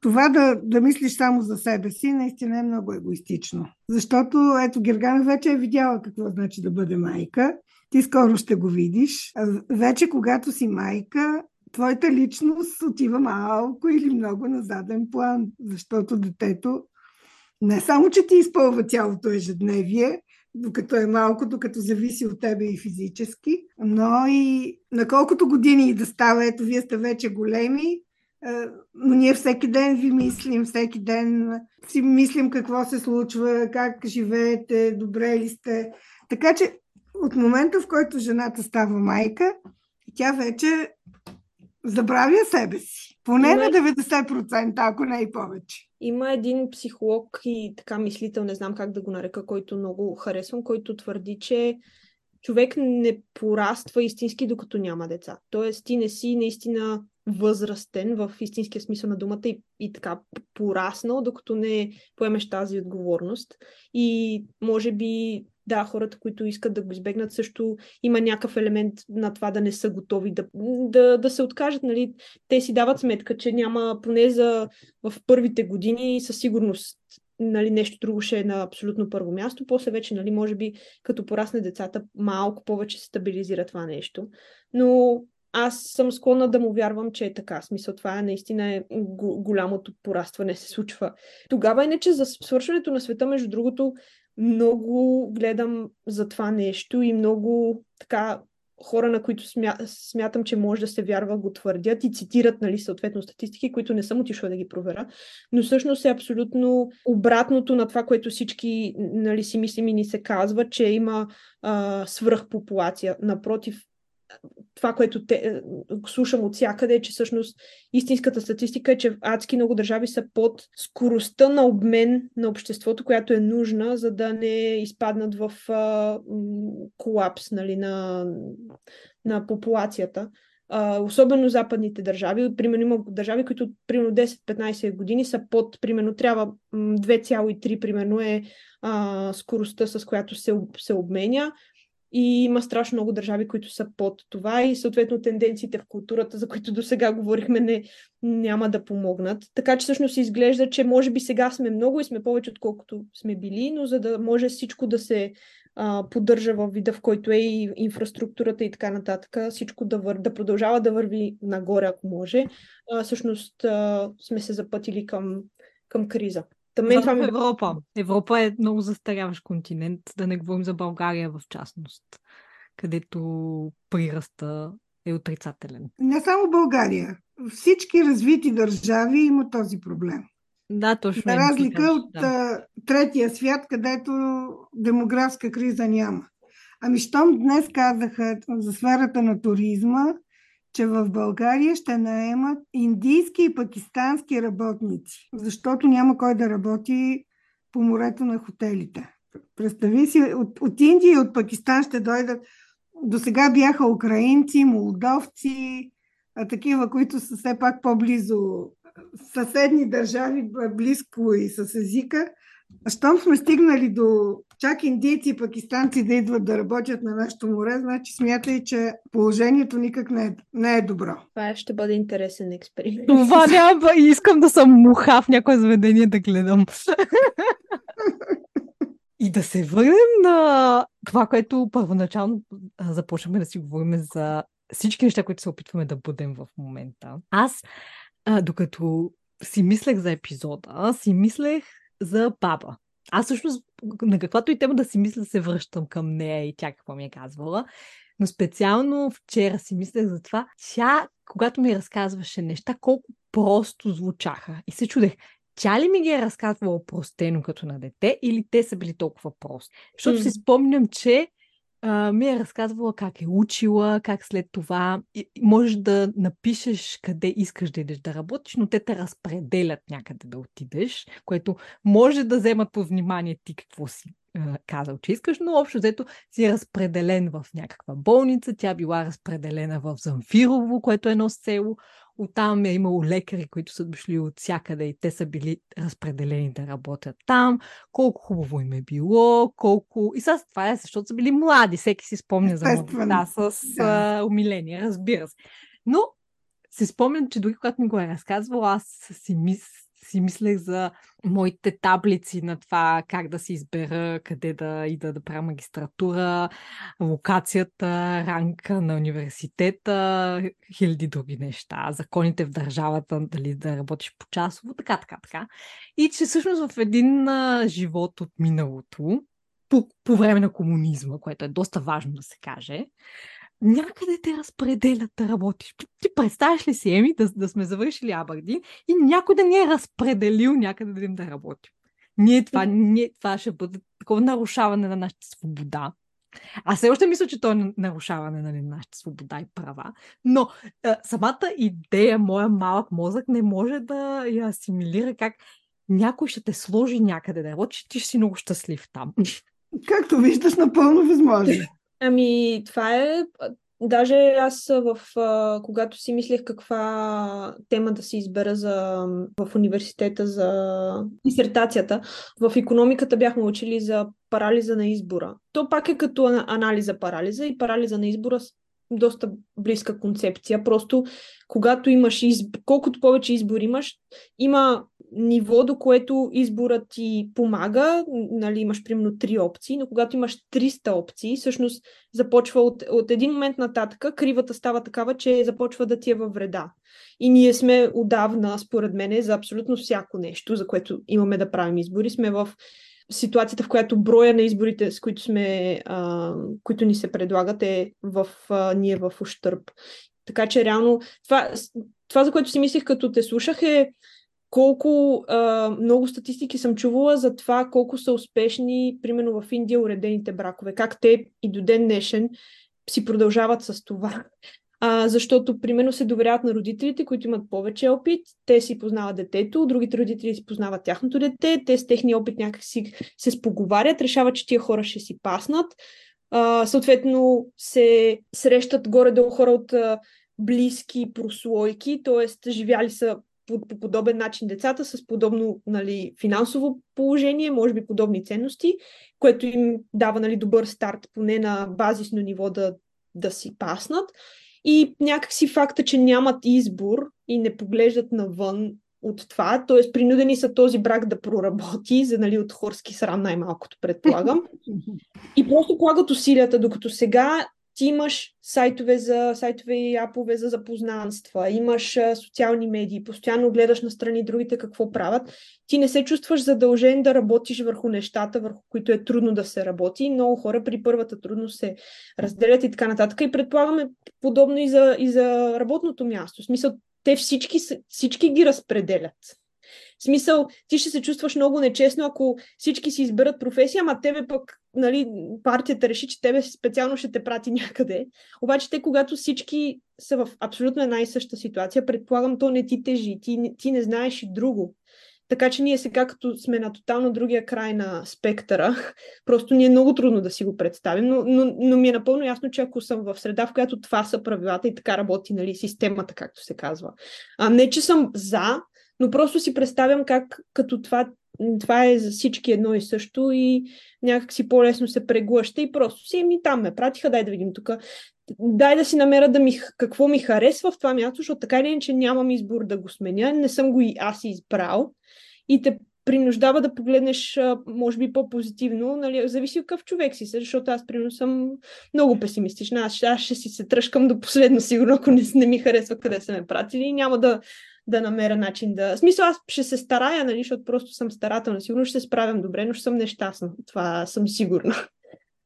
това да, да мислиш само за себе си, наистина е много егоистично. Защото, ето, Гергана вече е видяла какво значи да бъде майка. Ти скоро ще го видиш. Вече, когато си майка, твоята личност отива малко или много на заден план, защото детето не само, че ти изпълва цялото ежедневие, докато е малко, докато зависи от тебе и физически, но и на колкото години да става, ето вие сте вече големи, но ние всеки ден ви мислим, всеки ден си мислим какво се случва, как живеете, добре ли сте. Така че от момента, в който жената става майка, тя вече забравя себе си. Поне Има... на 90%, ако не и повече. Има един психолог и така мислител, не знам как да го нарека, който много харесвам, който твърди, че човек не пораства истински, докато няма деца. Тоест, ти не си наистина възрастен в истинския смисъл на думата и, и така пораснал, докато не поемеш тази отговорност. И може би да, хората, които искат да го избегнат, също има някакъв елемент на това да не са готови да, да, да се откажат. Нали? Те си дават сметка, че няма поне за в първите години със сигурност нали, нещо друго ще е на абсолютно първо място. После вече, нали, може би, като порасне децата, малко повече се стабилизира това нещо. Но аз съм склонна да му вярвам, че е така. Смисъл, това е наистина е голямото порастване се случва. Тогава иначе за свършването на света, между другото, много гледам за това нещо и много така хора, на които смя, смятам, че може да се вярва, го твърдят и цитират, нали, съответно статистики, които не съм отишла да ги проверя, но всъщност е абсолютно обратното на това, което всички нали, си мислим и ни се казва, че има а, свръхпопулация. Напротив, това, което те, е, слушам от всякъде, е, че всъщност истинската статистика е, че адски много държави са под скоростта на обмен на обществото, която е нужна, за да не изпаднат в а, колапс нали, на, на популацията. А, особено западните държави. Примерно има държави, които примерно 10-15 години са под, примерно трябва 2,3 примерно е а, скоростта, с която се, се обменя и има страшно много държави, които са под това и съответно тенденциите в културата, за които до сега говорихме, не, няма да помогнат. Така че всъщност изглежда, че може би сега сме много и сме повече отколкото сме били, но за да може всичко да се а, поддържа в вида, в който е и инфраструктурата и така нататък, всичко да, вър... да продължава да върви нагоре, ако може, а, всъщност а, сме се запътили към, към криза. Тъмен, това ми... Европа. Европа е много застаряващ континент, да не говорим за България в частност, където прираста е отрицателен. Не само България. Всички развити държави имат този проблем. Да, точно. На разлика от да. третия свят, където демографска криза няма. Ами, щом днес казаха за сферата на туризма, че в България ще наемат индийски и пакистански работници, защото няма кой да работи по морето на хотелите. Представи си, от, от Индия и от Пакистан ще дойдат. До сега бяха украинци, молдовци, а такива, които са все пак по-близо съседни държави, близко и с езика. Щом сме стигнали до чак индийци и пакистанци да идват да работят на нашето море, значи смятай, че положението никак не е, не е добро. Това ще бъде интересен експеримент. Това няма. Искам да съм муха в някое заведение да гледам. И да се върнем на това, което първоначално започваме да си говорим за всички неща, които се опитваме да бъдем в момента. Аз, а, докато си мислех за епизода, си мислех за баба. Аз всъщност на каквато и тема да си мисля, се връщам към нея и тя какво ми е казвала. Но специално вчера си мислех за това, тя, когато ми разказваше неща, колко просто звучаха. И се чудех, тя ли ми ги е разказвала простено като на дете или те са били толкова прости? Защото mm. си спомням, че ми е разказвала как е учила, как след това можеш да напишеш къде искаш да идеш да работиш, но те те разпределят някъде да отидеш, което може да вземат по внимание ти какво си казал, че искаш, но общо взето си е разпределен в някаква болница. Тя била разпределена в Замфирово, което е едно село. Оттам е имало лекари, които са дошли от всякъде и те са били разпределени да работят там. Колко хубаво им е било, колко... И сега това е, защото са били млади. Всеки си спомня за младостта с да. а, умиление, разбира се. Но си спомням, че дори когато ми го е разказвал, аз си мис си мислех за моите таблици на това как да си избера, къде да ида да правя магистратура, локацията, ранка на университета, хиляди други неща, законите в държавата, дали да работиш по часово, така, така, така. И че всъщност в един живот от миналото, по, по време на комунизма, което е доста важно да се каже, някъде те разпределят да работиш. Ти представяш ли си, Еми, да, да сме завършили Абърдин и някой да ни е разпределил някъде да им да работим. Ние това, ние, това ще бъде такова нарушаване на нашата свобода. Аз все още мисля, че то е нарушаване нали, на нашата свобода и права, но а, самата идея, моя малък мозък не може да я асимилира как някой ще те сложи някъде да работиш, ти ще си много щастлив там. Както виждаш, напълно възможно. Ами, това е. Даже аз в, когато си мислех каква тема да си избера за, в университета за дисертацията, в економиката бяхме учили за парализа на избора. То пак е като анализа парализа и парализа на избора доста близка концепция. Просто когато имаш изб... колкото повече избор имаш, има ниво, до което изборът ти помага, нали, имаш примерно три опции, но когато имаш 300 опции, всъщност започва от, от един момент нататък, кривата става такава, че започва да ти е във вреда. И ние сме отдавна, според мен, за абсолютно всяко нещо, за което имаме да правим избори, сме в ситуацията, в която броя на изборите, с които, сме, а, които ни се предлагат, е в, а, ние в ущърп. Така че реално това, това, за което си мислих като те слушах е колко а, много статистики съм чувала за това колко са успешни, примерно в Индия, уредените бракове. Как те и до ден днешен си продължават с това. А, защото, примерно, се доверяват на родителите, които имат повече опит. Те си познават детето, другите родители си познават тяхното дете, те с техния опит някакси се споговарят, решават, че тия хора ще си паснат. А, съответно, се срещат горе-долу хора от близки прослойки, т.е. живяли са по, по подобен начин децата с подобно нали, финансово положение, може би подобни ценности, което им дава нали, добър старт, поне на базисно ниво да, да си паснат. И някакси факта, че нямат избор и не поглеждат навън от това, т.е. принудени са този брак да проработи, за нали, от хорски срам най-малкото предполагам. И просто полагат усилията, докато сега ти имаш сайтове, за, сайтове и апове за запознанства, имаш социални медии, постоянно гледаш на страни другите какво правят, ти не се чувстваш задължен да работиш върху нещата, върху които е трудно да се работи. Много хора при първата трудност се разделят и така нататък. И предполагаме подобно и за, и за работното място. В смисъл, те всички, всички ги разпределят. В смисъл, ти ще се чувстваш много нечестно, ако всички си изберат професия, ама тебе пък, нали, партията реши, че тебе специално ще те прати някъде. Обаче те, когато всички са в абсолютно една и съща ситуация, предполагам, то не ти тежи, ти, ти не знаеш и друго. Така че ние сега, като сме на тотално другия край на спектъра, просто ни е много трудно да си го представим, но, но, но ми е напълно ясно, че ако съм в среда, в която това са правилата и така работи нали, системата, както се казва. А не, че съм за, но просто си представям как като това, това е за всички едно и също и някак си по-лесно се преглъща и просто си ми там ме пратиха, дай да видим тук. Дай да си намеря да ми, какво ми харесва в това място, защото така или иначе нямам избор да го сменя, не съм го и аз избрал и те принуждава да погледнеш, може би, по-позитивно, нали, зависи какъв човек си, защото аз, примерно, съм много песимистична. Аз, аз ще си се тръжкам до последно, сигурно, ако не, не ми харесва къде са ме пратили и няма да, да намеря начин да... В смисъл, аз ще се старая, нали, защото просто съм старателна. Сигурно ще се справям добре, но ще съм нещастна. Това съм сигурна.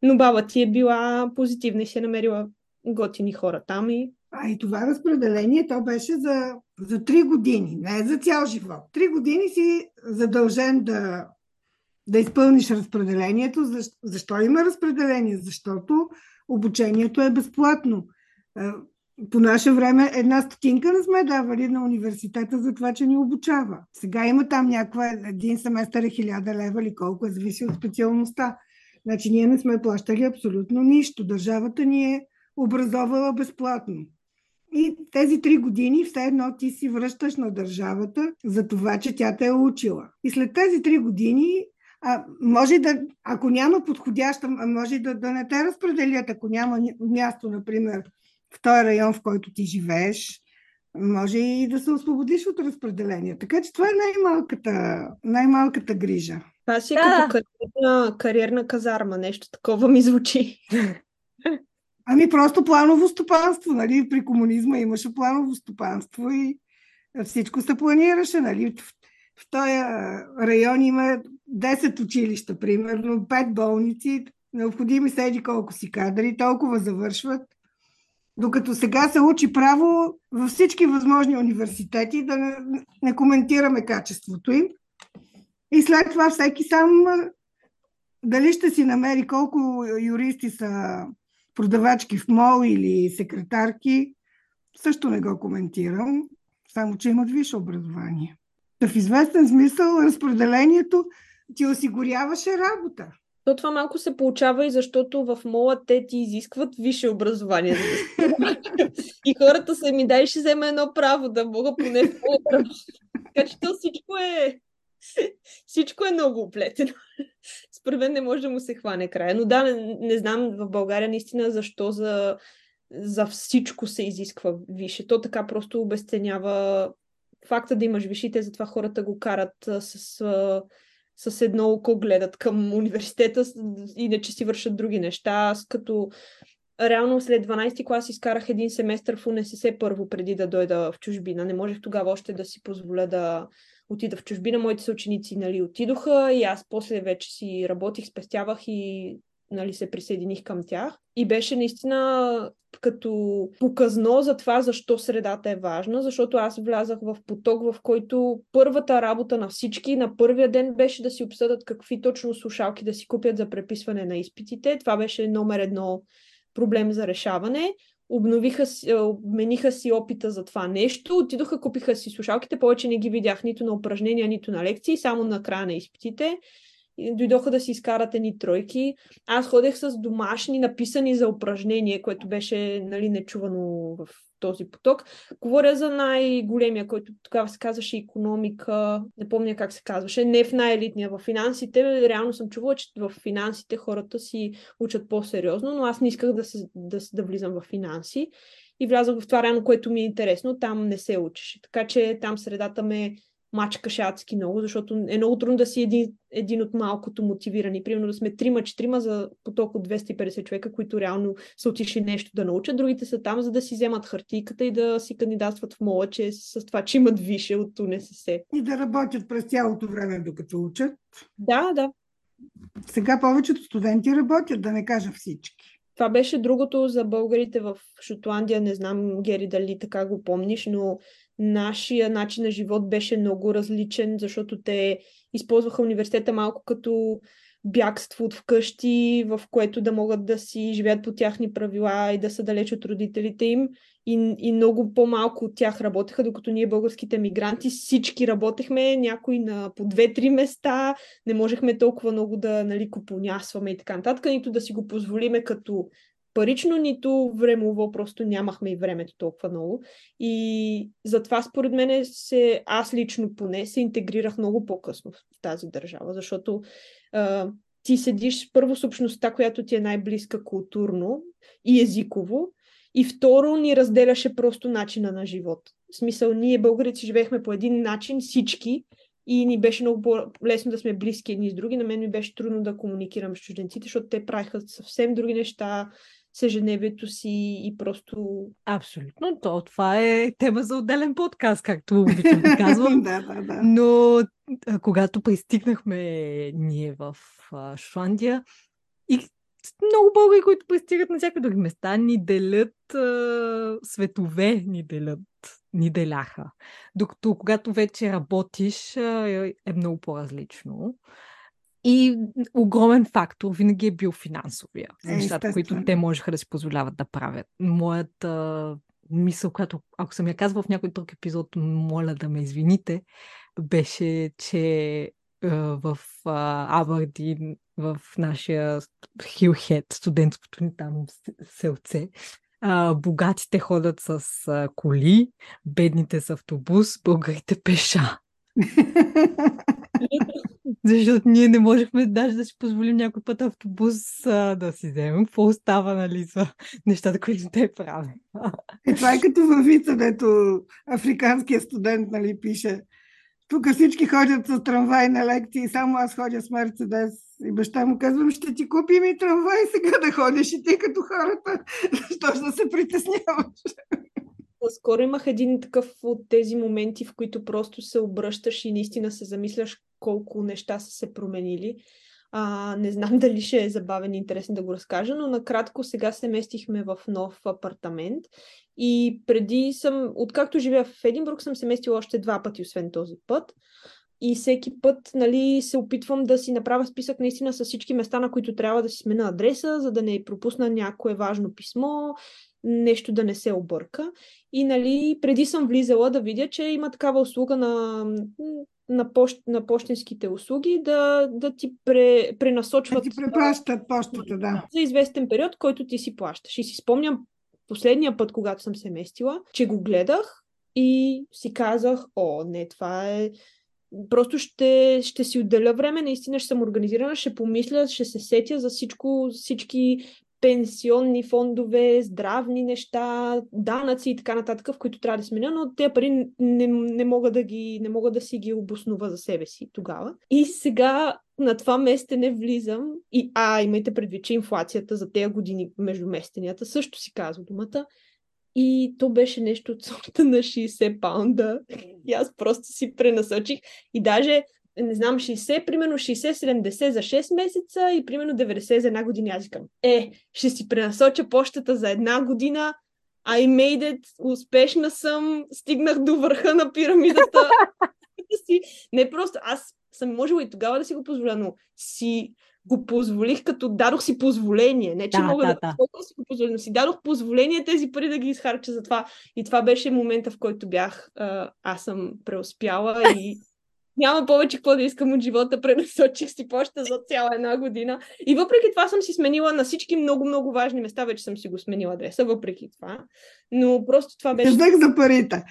Но баба ти е била позитивна и си е намерила готини хора там и... А и това разпределение, то беше за, за 3 години, не за цял живот. Три години си задължен да, да изпълниш разпределението. Защо, защо има разпределение? Защото обучението е безплатно по наше време една стотинка не сме давали на университета за това, че ни обучава. Сега има там някаква, един семестър е хиляда лева или колко е, зависи от специалността. Значи ние не сме плащали абсолютно нищо. Държавата ни е образовала безплатно. И тези три години все едно ти си връщаш на държавата за това, че тя те е учила. И след тези три години а, може да, ако няма подходяща, може да, да не те разпределят, ако няма място, например, в този район, в който ти живееш, може и да се освободиш от разпределение. Така че това е най-малката, най-малката грижа. Това си е да. като кариерна, кариерна казарма, нещо такова ми звучи. Ами просто планово стопанство, нали? При комунизма имаше планово стопанство и всичко се планираше, нали? В, в този район има 10 училища, примерно, 5 болници, необходими седи колко си кадри, толкова завършват. Докато сега се учи право във всички възможни университети, да не, не коментираме качеството им. И след това всеки сам дали ще си намери колко юристи са продавачки в мол или секретарки, също не го коментирам, само че имат висше образование. в известен смисъл разпределението ти осигуряваше работа. То това малко се получава и защото в мола те ти изискват висше образование. и хората са ми дай ще взема едно право да мога поне Така че то всичко е всичко е много оплетено. Според мен не може да му се хване края. Но да, не, не знам в България наистина защо за, за всичко се изисква висше. То така просто обесценява факта да имаш висшите, затова хората го карат с с едно око гледат към университета, иначе си вършат други неща. Аз като реално след 12 клас изкарах един семестър в УНСС първо, преди да дойда в чужбина. Не можех тогава още да си позволя да отида в чужбина. Моите съученици нали, отидоха и аз после вече си работих, спестявах и нали, се присъединих към тях. И беше наистина като показно за това защо средата е важна, защото аз влязах в поток, в който първата работа на всички на първия ден беше да си обсъдат какви точно слушалки да си купят за преписване на изпитите. Това беше номер едно проблем за решаване. Обновиха, обмениха си опита за това нещо, отидоха, купиха си слушалките, повече не ги видях нито на упражнения, нито на лекции, само на края на изпитите дойдоха да си изкарат едни тройки. Аз ходех с домашни написани за упражнение, което беше нали, нечувано в този поток. Говоря за най-големия, който тогава се казваше економика, не помня как се казваше, не в най-елитния, в финансите. Реално съм чувала, че в финансите хората си учат по-сериозно, но аз не исках да, се, да, да влизам в финанси и влязах в това реално, което ми е интересно. Там не се учеше. Така че там средата ме мачкаше адски много, защото е много трудно да си един, един от малкото мотивирани. Примерно да сме трима-четирима за поток от 250 човека, които реално са отишли нещо да научат. Другите са там, за да си вземат хартийката и да си кандидатстват в мола, че с това, че имат више от УНСС. И да работят през цялото време, докато учат. Да, да. Сега повечето студенти работят, да не кажа всички. Това беше другото за българите в Шотландия. Не знам, Гери, дали така го помниш, но нашия начин на живот беше много различен, защото те използваха университета малко като бягство от вкъщи, в което да могат да си живеят по тяхни правила и да са далеч от родителите им. И, и много по-малко от тях работеха, докато ние, българските мигранти, всички работехме, някои на по две-три места, не можехме толкова много да нали, купонясваме и така нататък, нито да си го позволиме като парично, нито времево, просто нямахме и времето толкова много. И затова според мен се, аз лично поне се интегрирах много по-късно в тази държава, защото а, ти седиш първо с общността, която ти е най-близка културно и езиково, и второ ни разделяше просто начина на живот. В смисъл, ние българите живеехме по един начин, всички, и ни беше много по-лесно да сме близки едни с други. На мен ми беше трудно да комуникирам с чужденците, защото те правиха съвсем други неща, съженевието си и просто... Абсолютно. То, това е тема за отделен подкаст, както обичам да казвам. да, да, да. Но когато пристигнахме ние в Шотландия и много българи, които пристигат на всякакви други места, ни делят а, светове, ни делят, ни деляха. Докато когато вече работиш, а, е много по-различно. И огромен фактор винаги е бил финансовия. За нещата, които те можеха да си позволяват да правят. Моята мисъл, която, ако съм я казвала в някой друг епизод, моля да ме извините, беше, че в Абърдин, в нашия Хилхед, студентското ни там селце, богатите ходят с коли, бедните с автобус, българите пеша. Защото ние не можехме даже да си позволим някой път автобус а, да си вземем. Какво остава, нали, за нещата, които те правят. Е, това е като във вица, дето африканския студент, нали, пише тук всички ходят с трамвай на лекции, само аз ходя с Мерцедес. И баща му казвам, ще ти купим и трамвай сега да ходиш и ти като хората, защо да се притесняваш? Скоро имах един такъв от тези моменти, в които просто се обръщаш и наистина се замисляш колко неща са се променили. А, не знам дали ще е забавен и интересен да го разкажа, но накратко сега се местихме в нов апартамент и преди съм, откакто живея в Единбург, съм се местила още два пъти, освен този път. И всеки път нали, се опитвам да си направя списък наистина с всички места, на които трябва да си смена адреса, за да не пропусна някое важно писмо, нещо да не се обърка. И нали, преди съм влизала да видя, че има такава услуга на, на, пощ, на почтенските услуги да, да ти пре, пренасочват. Да ти препращат почтата, да. За известен период, който ти си плащаш. И си спомням последния път, когато съм се местила, че го гледах и си казах, о, не, това е просто ще, ще си отделя време, наистина ще съм организирана, ще помисля, ще се сетя за всичко, всички пенсионни фондове, здравни неща, данъци и така нататък, в които трябва да сменя, но тези пари не, не, мога да ги, не мога да си ги обоснова за себе си тогава. И сега на това местене влизам и, а, имайте предвид, че инфлацията за тези години между местенията също си казва думата, и то беше нещо от сорта на 60 паунда. И аз просто си пренасочих и даже не знам, 60, примерно 60-70 за 6 месеца и примерно 90 за една година. Аз викам, е, ще си пренасоча почтата за една година, I made it, успешна съм, стигнах до върха на пирамидата. не просто, аз съм можела и тогава да си го позволя, но си го позволих, като дадох си позволение. Не, че Да, мога да, да, да. си го позволя, но си дадох позволение тези пари да ги изхарча за това. И това беше момента, в който бях, а, аз съм преуспяла и няма повече какво да искам от живота, пренасочих си почта за цяла една година. И въпреки това съм си сменила на всички много-много важни места, вече съм си го сменила адреса, въпреки това. Но просто това беше... Казах за парите.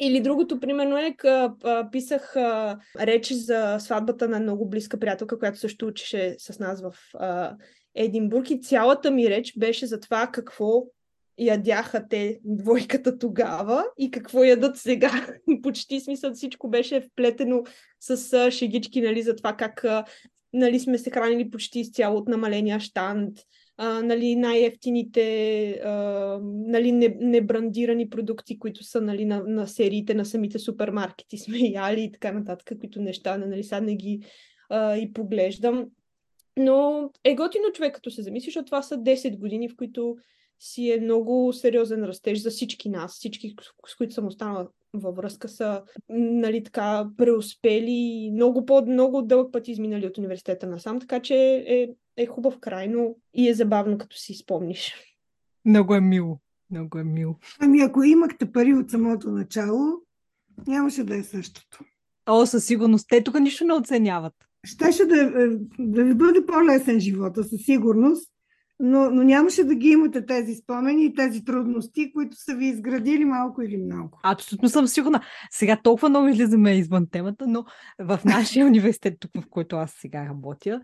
Или другото, примерно е, къ, а, писах а, речи за сватбата на много близка приятелка, която също учеше с нас в а, Единбург и цялата ми реч беше за това какво ядяха те двойката тогава и какво ядат сега. Почти смисъл всичко беше вплетено с шегички, нали, за това как нали, сме се хранили почти изцяло от намаления штант, а, нали, най-ефтините а, нали, не, небрандирани продукти, които са нали, на, на сериите на самите супермаркети сме яли и така нататък, които неща, нали, сега не ги а, и поглеждам. Но е готино човек, като се замисли, защото това са 10 години, в които си е много сериозен растеж за всички нас. Всички, с които съм останала във връзка, са нали, така, преуспели и много, по, много дълъг път изминали от университета насам, така че е, е хубав край, но и е забавно, като си спомниш. Много е мило. Много е мило. Ами ако имахте пари от самото начало, нямаше да е същото. О, със сигурност. Те тук нищо не оценяват. Щеше да, е, да ви бъде по-лесен живота, със сигурност, но, но нямаше да ги имате тези спомени и тези трудности, които са ви изградили малко или много. Абсолютно съм сигурна. Сега толкова много излизаме извън темата, но в нашия университет, тук в който аз сега работя,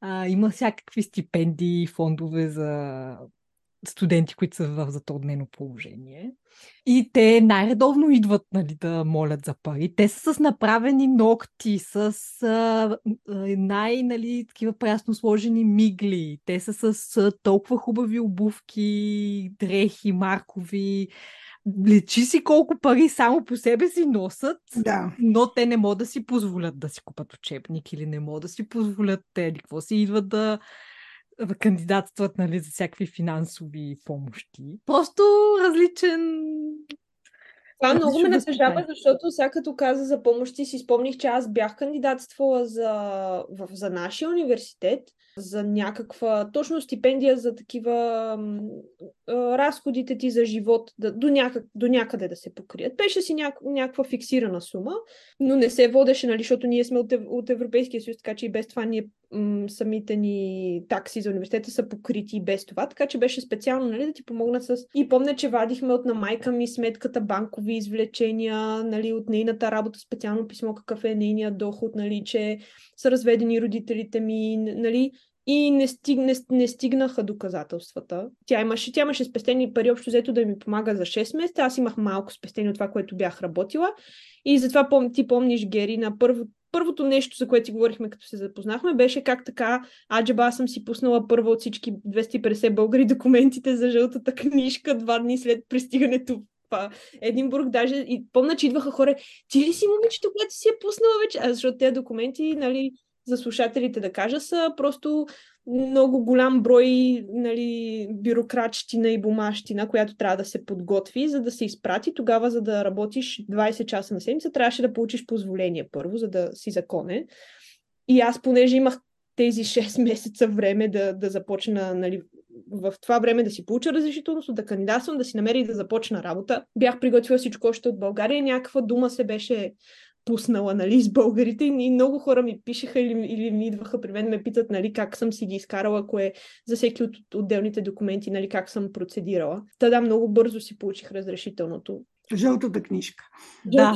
а, има всякакви стипендии, фондове за студенти, които са в затруднено положение. И те най-редовно идват нали, да молят за пари. Те са с направени ногти, с а, най- нали, такива прясно сложени мигли. Те са с а, толкова хубави обувки, дрехи, маркови. Лечи си колко пари само по себе си носят, Да. но те не могат да си позволят да си купат учебник или не могат да си позволят те, или какво си идват да кандидатстват нали, за всякакви финансови помощи. Просто различен... Това много ме натъжава, защото сега като каза за помощи, си спомних, че аз бях кандидатствала за, в, за нашия университет, за някаква точно стипендия за такива разходите ти за живот, да, до, някак, до някъде да се покрият. Беше си няк, някаква фиксирана сума, но не се водеше, нали, защото ние сме от, от Европейския съюз, така че и без това ние м, самите ни такси за университета са покрити и без това, така че беше специално нали, да ти помогнат с... И помня, че вадихме от на майка ми сметката банкови извлечения, нали, от нейната работа, специално писмо какъв е нейният доход, нали, че са разведени родителите ми, нали, и не, стиг, не, не стигнаха доказателствата. Тя имаше, тя имаше спестени пари общо взето да ми помага за 6 месеца. Аз имах малко спестени от това, което бях работила. И затова пом, ти помниш, Гери, на първо, първото нещо, за което си говорихме, като се запознахме, беше как така, аджаба съм си пуснала първа от всички 250 българи документите за жълтата книжка два дни след пристигането в Единбург. Даже и помня, че идваха хора, ти ли си момичето, което си е пуснала вече? А защото тези документи, нали, за слушателите да кажа, са просто много голям брой нали, бюрократщина и бумащина, която трябва да се подготви, за да се изпрати. Тогава, за да работиш 20 часа на седмица, трябваше да получиш позволение първо, за да си законен. И аз, понеже имах тези 6 месеца време да, да започна, нали, в това време да си получа разрешителност, да кандидатствам, да си намеря и да започна работа. Бях приготвила всичко още от България. Някаква дума се беше пуснала нали, с българите и много хора ми пишеха или, или ми идваха при мен, ме питат нали, как съм си ги изкарала, кое за всеки от отделните документи, нали, как съм процедирала. Та да, много бързо си получих разрешителното. Жълтата книжка. Да.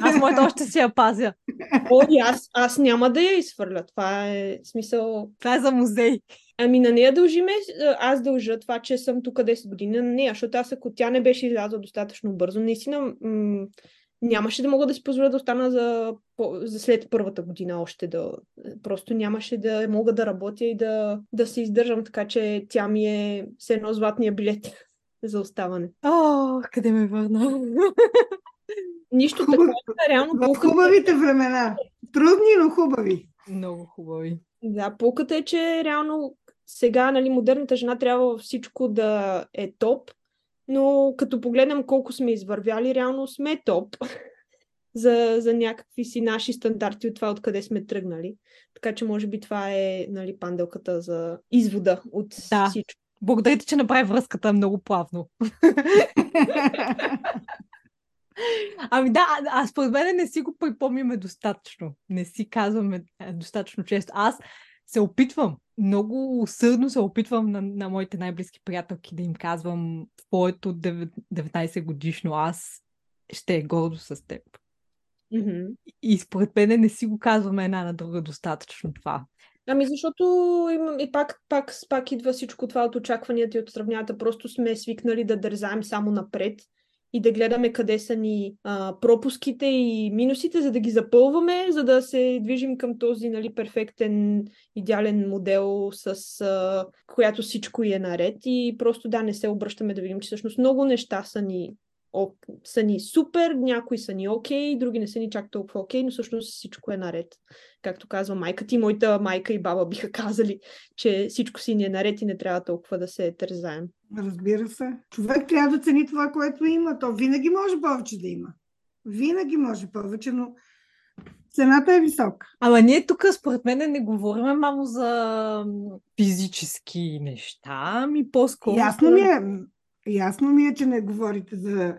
Аз моята още си я пазя. О, и аз, аз няма да я изхвърля. Това е смисъл. Това е за музей. Ами на нея дължиме, аз дължа това, че съм тук 10 години на нея, защото аз ако тя не беше излязла достатъчно бързо, наистина м- нямаше да мога да си позволя да остана за, за след първата година още да... Просто нямаше да мога да работя и да, да се издържам, така че тя ми е все едно златния билет за оставане. О, къде ме върна? Нищо такова, реално. В хубавите времена. Трудни, но хубави. Много хубави. Да, полката е, че реално сега нали, модерната жена трябва всичко да е топ, но като погледнем колко сме извървяли, реално сме топ за, за някакви си наши стандарти от това, откъде сме тръгнали. Така че може би това е нали, панделката за извода от да. всичко. Благодаря ти, че направи връзката много плавно. Ами да, а според мен не си го припомняме достатъчно. Не си казваме е, достатъчно често. Аз се опитвам, много усърдно се опитвам на, на моите най-близки приятелки да им казвам твоето 19 годишно аз ще е гордо с теб. Mm-hmm. И според мен не си го казваме една на друга достатъчно това. Ами защото има, и пак, пак, пак идва всичко това от очакванията и от сравнята. Просто сме свикнали да дързаем само напред и да гледаме къде са ни а, пропуските и минусите, за да ги запълваме, за да се движим към този нали, перфектен, идеален модел, с а, която всичко е наред. И просто да, не се обръщаме да видим, че всъщност много неща са ни о, са ни супер, някои са ни окей, okay, други не са ни чак толкова окей, okay, но всъщност всичко е наред. Както казва майка ти, моята майка и баба биха казали, че всичко си ни е наред и не трябва толкова да се тързаем. Разбира се. Човек трябва да цени това, което има. То винаги може повече да има. Винаги може повече, но цената е висока. Ама ние тук, според мен, не говорим мамо за физически неща, ами по-скоро... Ясно ми е, ясно ми е, че не говорите за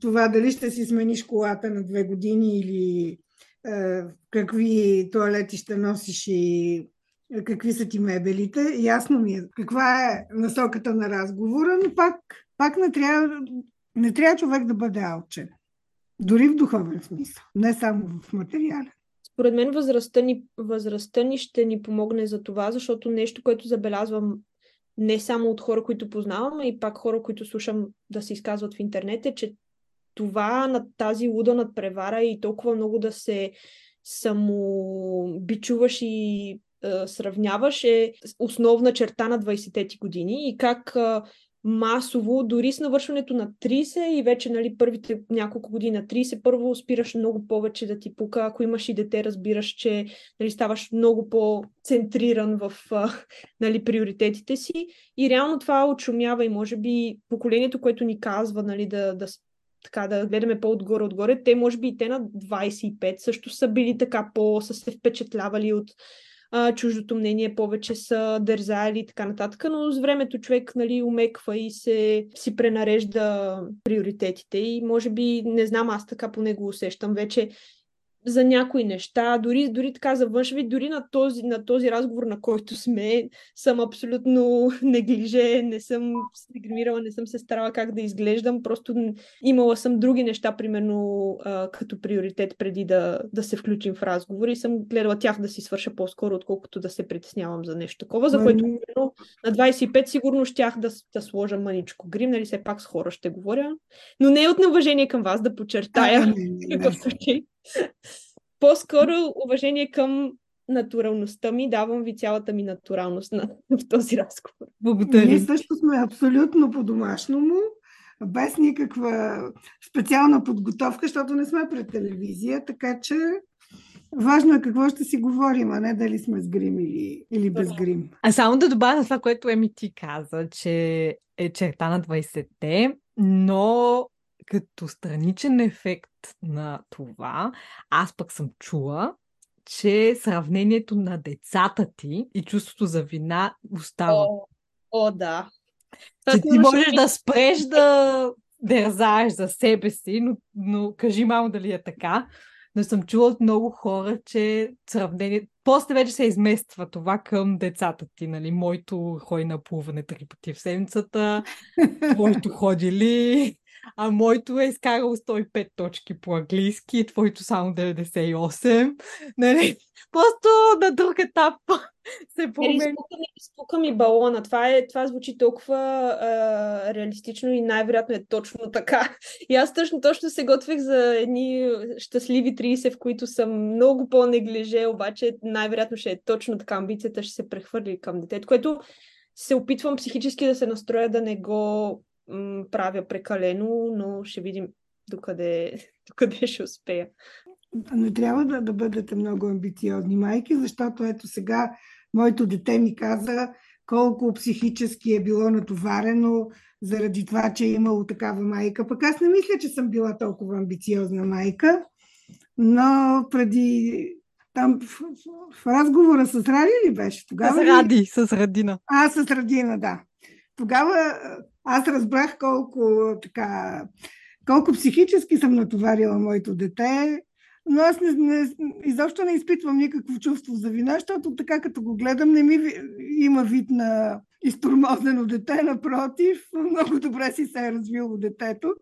това дали ще си смениш колата на две години или е, какви туалети ще носиш и какви са ти мебелите. Ясно ми е каква е насоката на разговора, но пак, пак не, трябва, не трябва човек да бъде алчен. Дори в духовен смисъл, не само в материален. Според мен възрастта ни, възрастта ни ще ни помогне за това, защото нещо, което забелязвам не само от хора, които познавам, а и пак хора, които слушам да се изказват в интернет, е, че това на тази луда надпревара и толкова много да се самобичуваш и сравняваш е основна черта на 20-те ти години и как масово, дори с навършването на 30 и вече нали, първите няколко години на 30, първо спираш много повече да ти пука. Ако имаш и дете, разбираш, че нали, ставаш много по-центриран в нали, приоритетите си. И реално това очумява и може би поколението, което ни казва нали, да, да така да гледаме по-отгоре-отгоре, те може би и те на 25 също са били така по, са се впечатлявали от а, чуждото мнение повече са дързали и така нататък, но с времето човек нали, умеква и се си пренарежда приоритетите и може би, не знам, аз така по него усещам вече, за някои неща, дори, дори така за външен вид, дори на този, на този разговор, на който сме, съм абсолютно неглиже, не съм се гримирала, не съм се старала как да изглеждам, просто имала съм други неща, примерно а, като приоритет преди да, да се включим в разговор и съм гледала тях да си свърша по-скоро, отколкото да се притеснявам за нещо такова, за което примерно, на 25 сигурно щях да, да сложа мъничко грим, нали все пак с хора ще говоря, но не е от неуважение към вас да подчертая какъв случай. По-скоро уважение към натуралността ми. Давам ви цялата ми натуралност на, в този разговор. Благодаря. Ние също сме абсолютно по-домашному, без никаква специална подготовка, защото не сме пред телевизия, така че Важно е какво ще си говорим, а не дали сме с грим или, или без грим. А само да добавя това, което Еми ти каза, че е черта на 20-те, но като страничен ефект на това, аз пък съм чула, че сравнението на децата ти и чувството за вина остава. О, о да. Че ти можеш да спреш да дързаеш за себе си, но, но кажи мамо дали е така. Но съм чула от много хора, че сравнение... После вече се измества това към децата ти, нали? Моето ходи на плуване три пъти в седмицата, твоето ходи ли, а моето е изкарало 105 точки по английски, твоето само 98. Нали? Просто на друг етап се променя. Спука ми, спука ми балона. Това, е, това звучи толкова а, реалистично и най-вероятно е точно така. И аз точно, точно се готвех за едни щастливи 30, в които съм много по-неглиже, обаче най-вероятно ще е точно така. Амбицията ще се прехвърли към детето, което се опитвам психически да се настроя да не го правя прекалено, но ще видим докъде, докъде ще успея. Не трябва да, да бъдете много амбициозни майки, защото ето сега моето дете ми каза колко психически е било натоварено заради това, че е имало такава майка. Пък аз не мисля, че съм била толкова амбициозна майка, но преди там в, в, в разговора с Ради ли беше? Тогава с Ради, с Радина. А, с Радина, да. Тогава аз разбрах колко така, колко психически съм натоварила моето дете, но аз не, не, изобщо не изпитвам никакво чувство за вина, защото така като го гледам, не ми има вид на изтормозено дете, напротив, много добре си се е развило детето.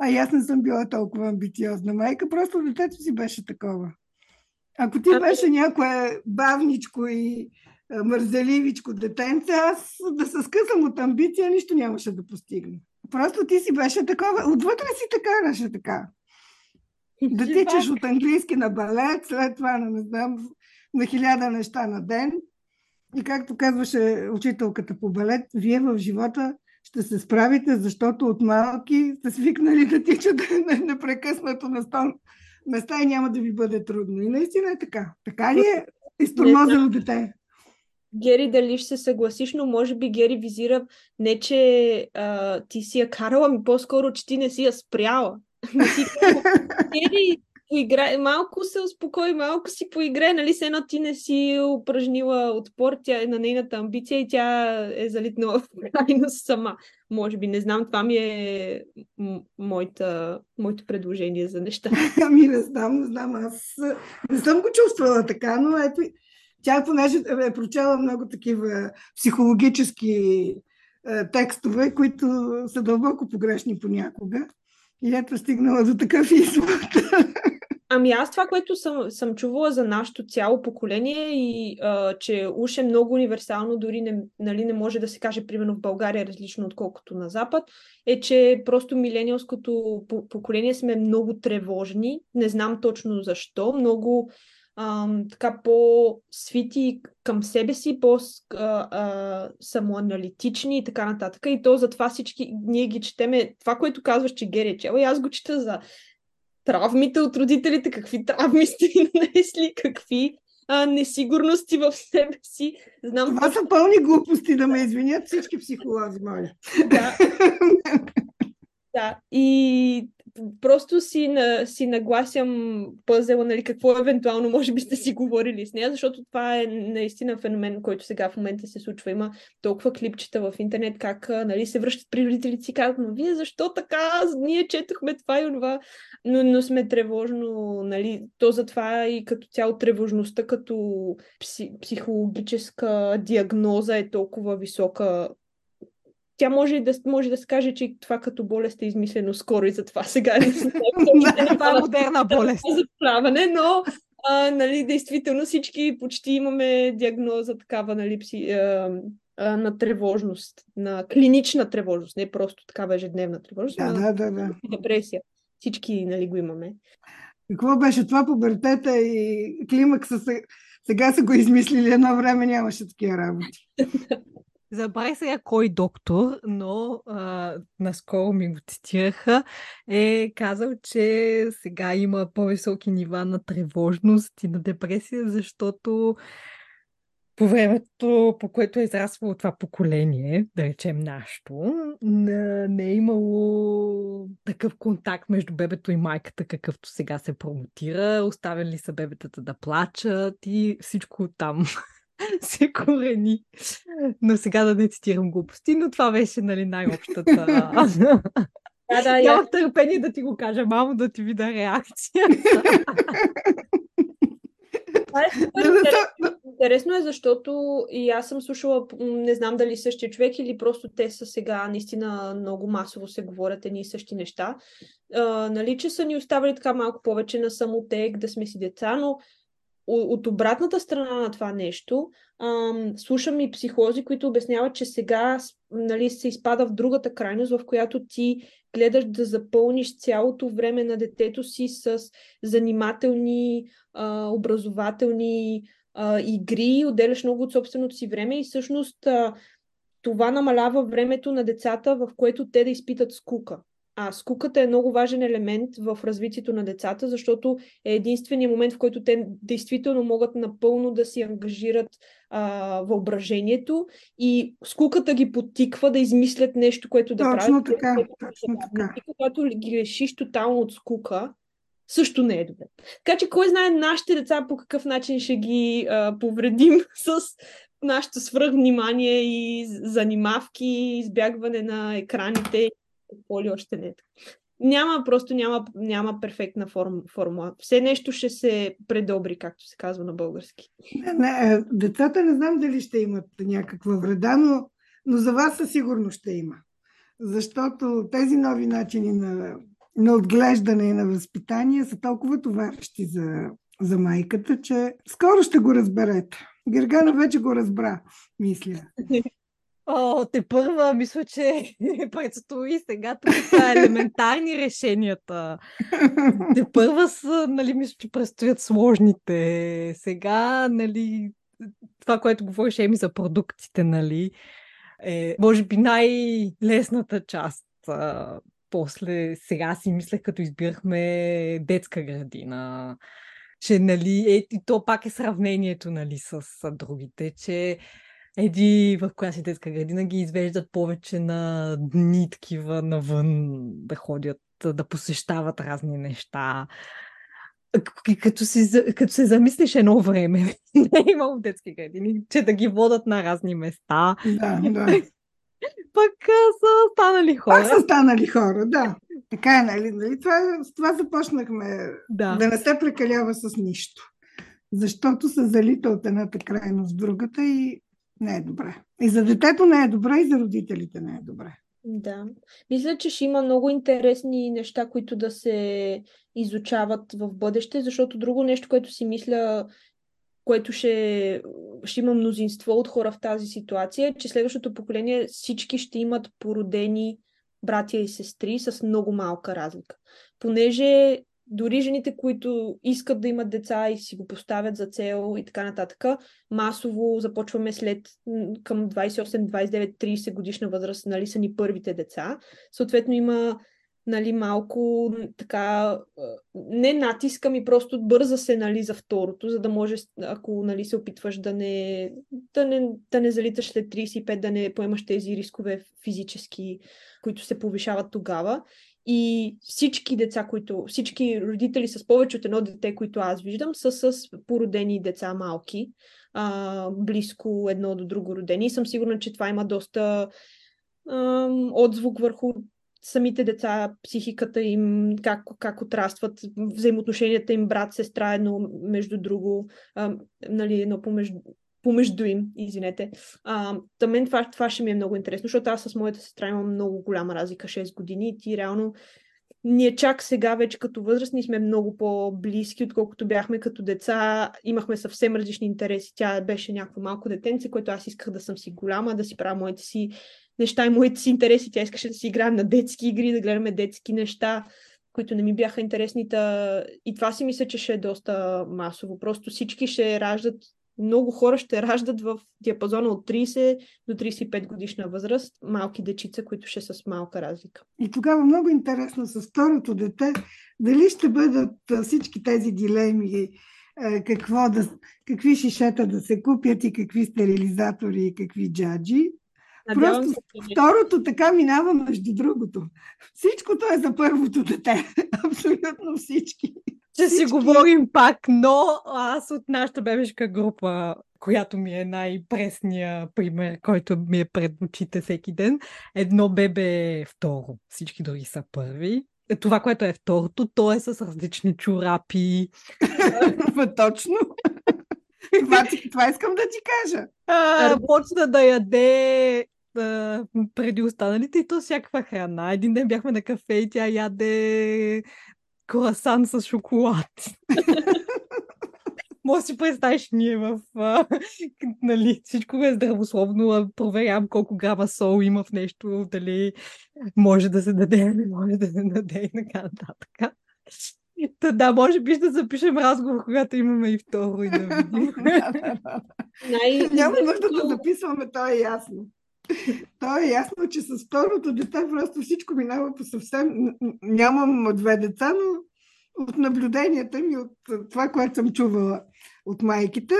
А и аз не съм била толкова амбициозна майка, просто детето си беше такова. Ако ти беше някое бавничко и мързеливичко детенце, аз да се скъсам от амбиция, нищо нямаше да постигна. Просто ти си беше такова. Отвътре си така беше така. Да тичаш от английски на балет, след това на, не знам, на хиляда неща на ден. И както казваше учителката по балет, вие в живота ще се справите, защото от малки сте свикнали да тичате непрекъснато на стол места и няма да ви бъде трудно. И наистина е така. Така ли е изтормозено дете? Гери, дали ще се съгласиш, но може би Гери визира не, че а, ти си я карала, ми по-скоро, че ти не си я спряла. Гери, поиграй, малко се успокой, малко си поиграй, нали се едно ти не си упражнила отпор, тя е на нейната амбиция и тя е залитнала в крайност сама. Може би, не знам, това ми е моята, моето предложение за неща. Ами не знам, не знам, аз не съм го чувствала така, но ето, тя понеже е прочела много такива психологически е, текстове, които са дълбоко погрешни понякога. И ето стигнала до такъв извод. Ами аз това, което съм, съм чувала за нашето цяло поколение и а, че уж е много универсално, дори не, нали, не може да се каже, примерно в България различно отколкото на Запад, е, че просто милениалското поколение сме много тревожни. Не знам точно защо. Много ам, така по-свити към себе си, по-самоаналитични и така нататък. И то затова всички ние ги четеме. Това, което казваш, че Гери е чела, и аз го чета за травмите от родителите, какви травми сте нанесли, какви а, несигурности в себе си. Знам, Това са пълни глупости, да ме извинят всички психолози, моля. Да. да. И просто си, на, си нагласям пъзела, нали, какво евентуално може би сте си говорили с нея, защото това е наистина феномен, който сега в момента се случва. Има толкова клипчета в интернет, как нали, се връщат при родителите си, казват, но вие защо така? Ние четохме това и това, но, но сме тревожно, нали, то затова и като цяло тревожността като пси, психологическа диагноза е толкова висока тя може да, може да се каже, че това като болест е измислено скоро и затова сега не знам. това е модерна болест. За правене, но а, нали, действително всички почти имаме диагноза такава нали, пси, а, а, на тревожност, на клинична тревожност, не просто такава ежедневна тревожност, да, да, да, да. депресия. Всички нали, го имаме. Какво беше това пубертета и климакса? Сега са го измислили, едно време нямаше такива работи. Забравих сега кой доктор, но а, наскоро ми го цитираха, е казал, че сега има по-високи нива на тревожност и на депресия, защото по времето, по което е израствало това поколение, да речем нашето, не е имало такъв контакт между бебето и майката, какъвто сега се промотира. Оставили са бебетата да плачат и всичко там се корени. Но сега да не цитирам глупости, но това беше нали, най-общата. Да, да, Нямах търпение да ти го кажа, мамо, да ти видя реакция. Това е супер Интересно е, защото и аз съм слушала, не знам дали същия човек или просто те са сега наистина много масово се говорят едни и същи неща. А, нали, че са ни оставили така малко повече на самотек, да сме си деца, но от обратната страна на това нещо, ам, слушам и психолози, които обясняват, че сега нали, се изпада в другата крайност, в която ти гледаш да запълниш цялото време на детето си с занимателни, а, образователни а, игри, отделяш много от собственото си време и всъщност а, това намалява времето на децата, в което те да изпитат скука. А скуката е много важен елемент в развитието на децата, защото е единственият момент, в който те действително могат напълно да си ангажират а, въображението и скуката ги потиква да измислят нещо, което да точно правят. Така, точно така. И когато ги решиш тотално от скука, също не е добре. Така че кой знае нашите деца по какъв начин ще ги а, повредим с нашето свръхвнимание и занимавки, избягване на екраните какво ли още не. Няма, просто няма, няма перфектна форм, формула. Все нещо ще се предобри, както се казва на български. Не, не, е, децата не знам дали ще имат някаква вреда, но, но за вас със сигурност ще има. Защото тези нови начини на, на отглеждане и на възпитание са толкова товарещи за, за майката, че скоро ще го разберете. Гергана вече го разбра, мисля. О, те първа, мисля, че предстои сега тук са елементарни решенията. Те първа са, нали, мисля, че предстоят сложните. Сега, нали, това, което говориш Еми за продуктите, нали, е, може би, най-лесната част. После, сега си мислех, като избирахме детска градина, че, нали, е, и то пак е сравнението, нали, с другите, че еди в коя си детска градина ги извеждат повече на дни такива навън да ходят, да посещават разни неща. Като, си, като се замислиш едно време, не е имало детски градини, че да ги водат на разни места. Да, да. Пък са станали хора. Пак са станали хора, да. Така е, нали? нали? Това, с това започнахме да. да не се прекалява с нищо. Защото се залита от едната крайност в другата и не е добре. И за детето не е добре, и за родителите не е добре. Да. Мисля, че ще има много интересни неща, които да се изучават в бъдеще, защото друго нещо, което си мисля, което ще, ще има мнозинство от хора в тази ситуация, е, че следващото поколение всички ще имат породени братя и сестри с много малка разлика. Понеже дори жените, които искат да имат деца и си го поставят за цел и така нататък, масово започваме след към 28, 29, 30 годишна възраст, нали, са ни първите деца. Съответно има нали, малко така, не натиска ми, просто бърза се нали, за второто, за да може, ако нали, се опитваш да не, да, не, да не залиташ след 35, да не поемаш тези рискове физически, които се повишават тогава. И всички деца, които, всички родители с повече от едно дете, които аз виждам, са с породени деца малки, а, близко едно до друго родени. И съм сигурна, че това има доста а, отзвук върху самите деца, психиката им, как, как отрастват, взаимоотношенията им брат-сестра едно между друго, а, нали, едно помежду, помежду им, извинете. А, да мен това, това ще ми е много интересно, защото аз с моята сестра имам много голяма разлика, 6 години и ти реално ние чак сега вече като възрастни сме много по-близки, отколкото бяхме като деца. Имахме съвсем различни интереси. Тя беше някакво малко детенце, което аз исках да съм си голяма, да си правя моите си неща и моите си интереси. Тя искаше да си играем на детски игри, да гледаме детски неща, които не ми бяха интересните. И това си мисля, че ще е доста масово. Просто всички ще раждат много хора ще раждат в диапазона от 30 до 35 годишна възраст малки дечица, които ще са с малка разлика. И тогава много интересно с второто дете, дали ще бъдат всички тези дилеми, какво да, какви шишета да се купят и какви стерилизатори и какви джаджи. Надявам Просто се, второто така минава между другото. Всичкото е за първото дете. Абсолютно всички. Ще си говорим пак, но аз от нашата бебешка група, която ми е най-пресния пример, който ми е пред очите всеки ден, едно бебе е второ, всички други са първи. Е, това, което е второто, то е с различни чорапи. Точно. това, това искам да ти кажа. А, почна да яде а, преди останалите и то всякаква храна. Един ден бяхме на кафе и тя яде круасан с шоколад. Може да си представиш ние в... А, нали, всичко е здравословно, проверявам колко грама сол има в нещо, дали може да се даде, не може да се даде и така нататък. Та, да, може би ще запишем разговор, когато имаме и второ и да видим. Няма нужда да записваме, то е ясно. То е ясно, че с второто дете просто всичко минава по съвсем... Нямам две деца, но от наблюденията ми, от това, което съм чувала от майките,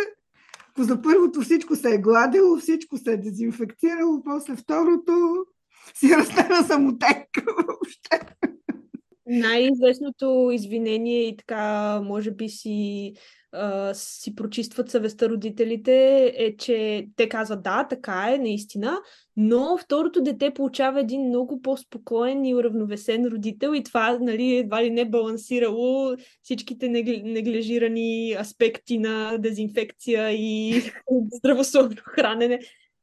ако за първото всичко се е гладило, всичко се е дезинфекцирало, после второто си растена самотека въобще. Най-известното извинение и така, може би си, си прочистват съвестта родителите е, че те казват да, така е, наистина, но второто дете получава един много по-спокоен и уравновесен родител и това, нали, едва ли не балансирало всичките негли- неглижирани аспекти на дезинфекция и здравословно хранене.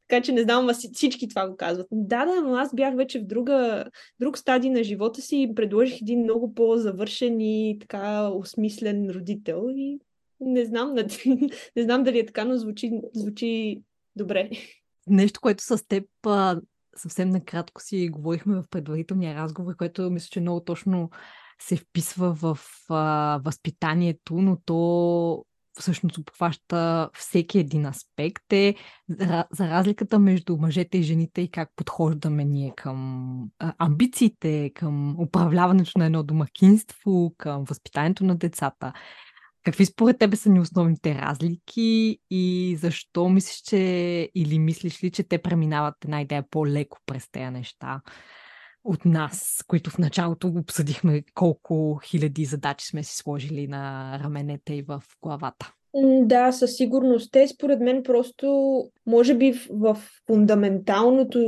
Така че не знам, всички това го казват. Да, да, но аз бях вече в друга, друг стадий на живота си и предложих един много по-завършен и така осмислен родител. И не знам, не знам дали е така, но звучи, звучи добре. Нещо, което с теб а, съвсем накратко си говорихме в предварителния разговор, което мисля, че много точно се вписва в а, възпитанието, но то всъщност обхваща всеки един аспект е за, разликата между мъжете и жените и как подхождаме ние към амбициите, към управляването на едно домакинство, към възпитанието на децата. Какви според тебе са ни основните разлики и защо мислиш, че или мислиш ли, че те преминават една идея по-леко през тези неща от нас, които в началото обсъдихме колко хиляди задачи сме си сложили на раменете и в главата? Да, със сигурност. Те, според мен, просто, може би в фундаменталното,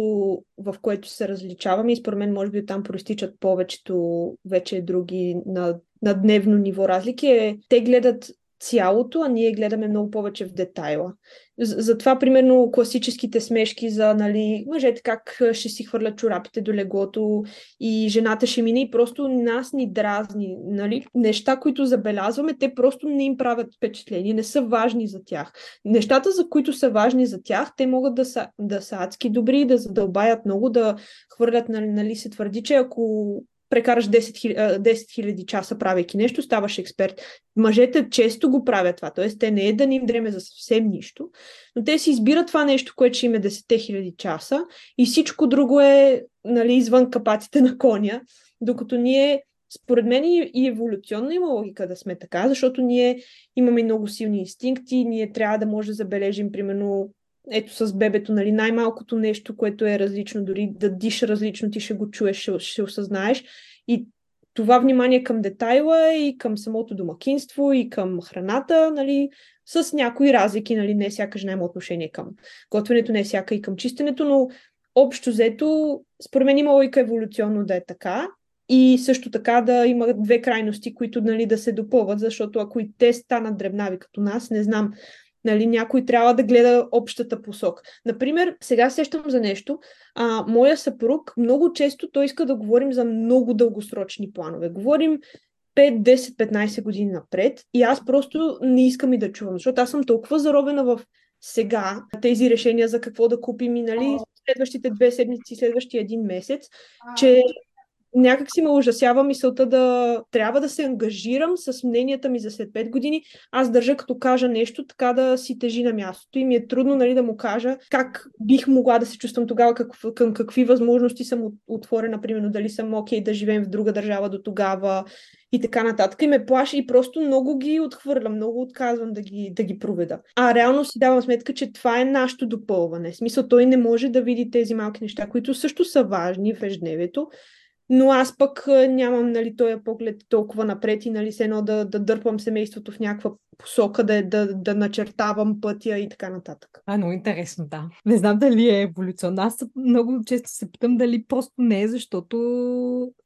в което се различаваме, и според мен, може би оттам проистичат повечето вече други на, на дневно ниво разлики, е те гледат цялото, а ние гледаме много повече в детайла. Затова, примерно, класическите смешки за, нали, мъжете как ще си хвърлят чорапите до леглото и жената ще мине и просто нас ни дразни, нали? Неща, които забелязваме, те просто не им правят впечатление, не са важни за тях. Нещата, за които са важни за тях, те могат да са, да са адски добри, да задълбаят много, да хвърлят, нали, нали се твърди, че ако прекараш 10 000, а, 10 000 часа правейки нещо, ставаш експерт. Мъжете често го правят това, т.е. те не е да ни им дреме за съвсем нищо, но те си избират това нещо, което ще им е 10 000 часа и всичко друго е нали, извън капаците на коня, докато ние според мен и еволюционно има логика да сме така, защото ние имаме много силни инстинкти, ние трябва да може да забележим, примерно, ето с бебето, нали, най-малкото нещо, което е различно, дори да диша различно, ти ще го чуеш, ще, ще осъзнаеш. И това внимание към детайла и към самото домакинство и към храната, нали, с някои разлики, нали, не всяка жена има отношение към готвенето, не всяка и към чистенето, но общо взето, според мен има логика еволюционно да е така. И също така да има две крайности, които нали, да се допълват, защото ако и те станат дребнави като нас, не знам, нали, някой трябва да гледа общата посока. Например, сега сещам за нещо. А, моя съпруг много често той иска да говорим за много дългосрочни планове. Говорим 5, 10, 15 години напред и аз просто не искам и да чувам, защото аз съм толкова заробена в сега тези решения за какво да купим и нали, следващите две седмици, следващия един месец, че някак си ме ужасява мисълта да трябва да се ангажирам с мненията ми за след 5 години. Аз държа като кажа нещо, така да си тежи на мястото и ми е трудно нали, да му кажа как бих могла да се чувствам тогава, как, към какви възможности съм от- отворена, примерно дали съм окей да живеем в друга държава до тогава и така нататък. И ме плаши и просто много ги отхвърлям, много отказвам да ги, да ги проведа. А реално си давам сметка, че това е нашето допълване. В смисъл, той не може да види тези малки неща, които също са важни в ежедневието, но аз пък нямам нали, този поглед толкова напред и нали, се едно да, да дърпам семейството в някаква посока, да, да, да начертавам пътя и така нататък. А, много интересно, да. Не знам дали е еволюционно. Аз много често се питам дали просто не е, защото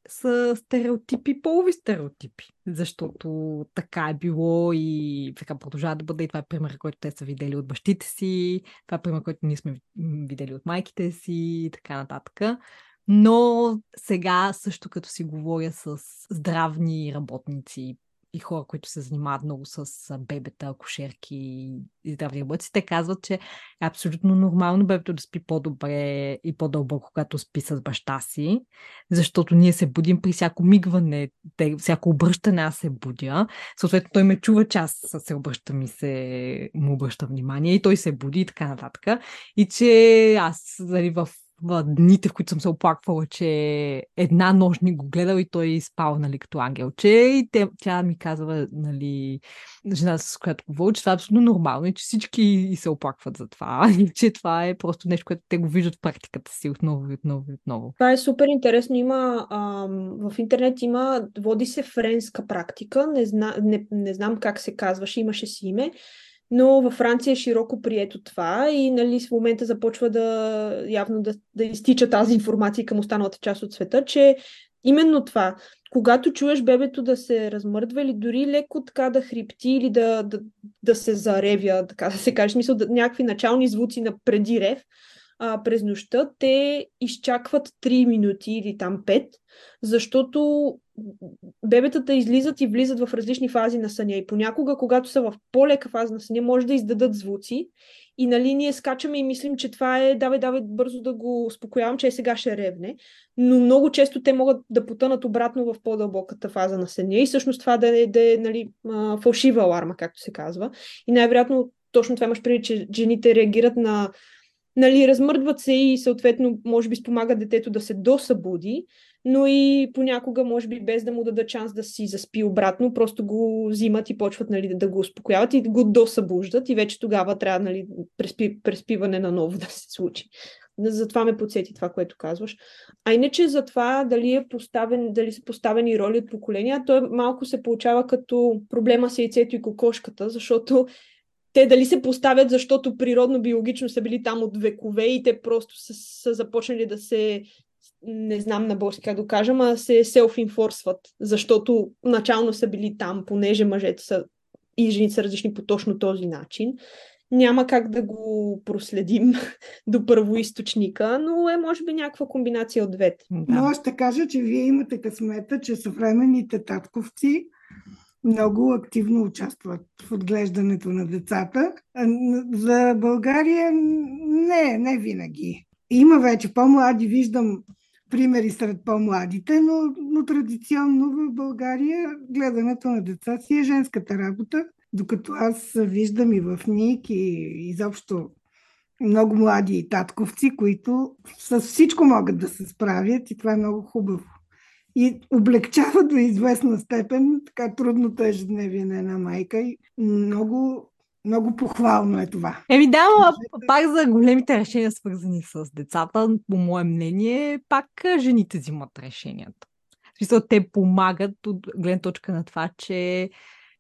са стереотипи, полови стереотипи. Защото така е било и така продължава да бъде. И това е пример, който те са видели от бащите си, това е пример, който ние сме видели от майките си и така нататък. Но сега също като си говоря с здравни работници и хора, които се занимават много с бебета, акушерки и здравни работници, те казват, че е абсолютно нормално бебето да спи по-добре и по-дълбоко, когато спи с баща си, защото ние се будим при всяко мигване, всяко обръщане аз се будя. Съответно, той ме чува, че аз се обръщам и се му обръща внимание и той се буди и така нататък. И че аз нали, в дните, в които съм се оплаквала, че една нощ ни го гледал и той е спал, нали, като ангелче. И те, тя ми казва, нали, жена с която говоря, че това е абсолютно нормално и че всички се оплакват за това. И че това е просто нещо, което те го виждат в практиката си отново и отново и отново. Това е супер интересно. Има, ам, в интернет има, води се френска практика, не, зна, не, не знам как се казваше, имаше си име но във Франция е широко прието това и нали, в момента започва да явно да, да изтича тази информация към останалата част от света, че именно това, когато чуеш бебето да се размърдва или дори леко така да хрипти или да, да, да се заревя, така да се каже, смисъл да, някакви начални звуци на преди рев, а, през нощта, те изчакват 3 минути или там 5, защото бебетата излизат и влизат в различни фази на съня. И понякога, когато са в по-лека фаза на съня, може да издадат звуци. И нали ние скачаме и мислим, че това е давай, давай бързо да го успокоявам, че е сега ще ревне. Но много често те могат да потънат обратно в по-дълбоката фаза на съня. И всъщност това да е, да е нали, фалшива аларма, както се казва. И най-вероятно точно това имаш преди, че жените реагират на нали, размърдват се и съответно може би спомагат детето да се досъбуди, но и понякога, може би, без да му дадат шанс да си заспи обратно, просто го взимат и почват нали, да го успокояват и го досъбуждат и вече тогава трябва нали, преспи, преспиване на ново да се случи. Затова ме подсети това, което казваш. А иначе за това дали, е поставен, дали са поставени роли от поколения, то малко се получава като проблема с яйцето и кокошката, защото те дали се поставят, защото природно, биологично са били там от векове и те просто са, са започнали да се не знам на български как да кажа, а се селф-инфорсват, защото начално са били там, понеже мъжете са и жените са различни по точно този начин. Няма как да го проследим до първоисточника, но е може би някаква комбинация от двете. Да. Но ще кажа, че вие имате късмета, че съвременните татковци много активно участват в отглеждането на децата. За България не, не винаги. Има вече по-млади, виждам примери сред по-младите, но, но традиционно в България гледането на деца си е женската работа, докато аз виждам и в НИК и изобщо много млади татковци, които с всичко могат да се справят и това е много хубаво. И облегчава до известна степен така трудното ежедневие на една майка и много много похвално е това. Еми да, но пак за големите решения, свързани с децата, по мое мнение, пак жените взимат решенията. В смисъл, те помагат от гледна точка на това, че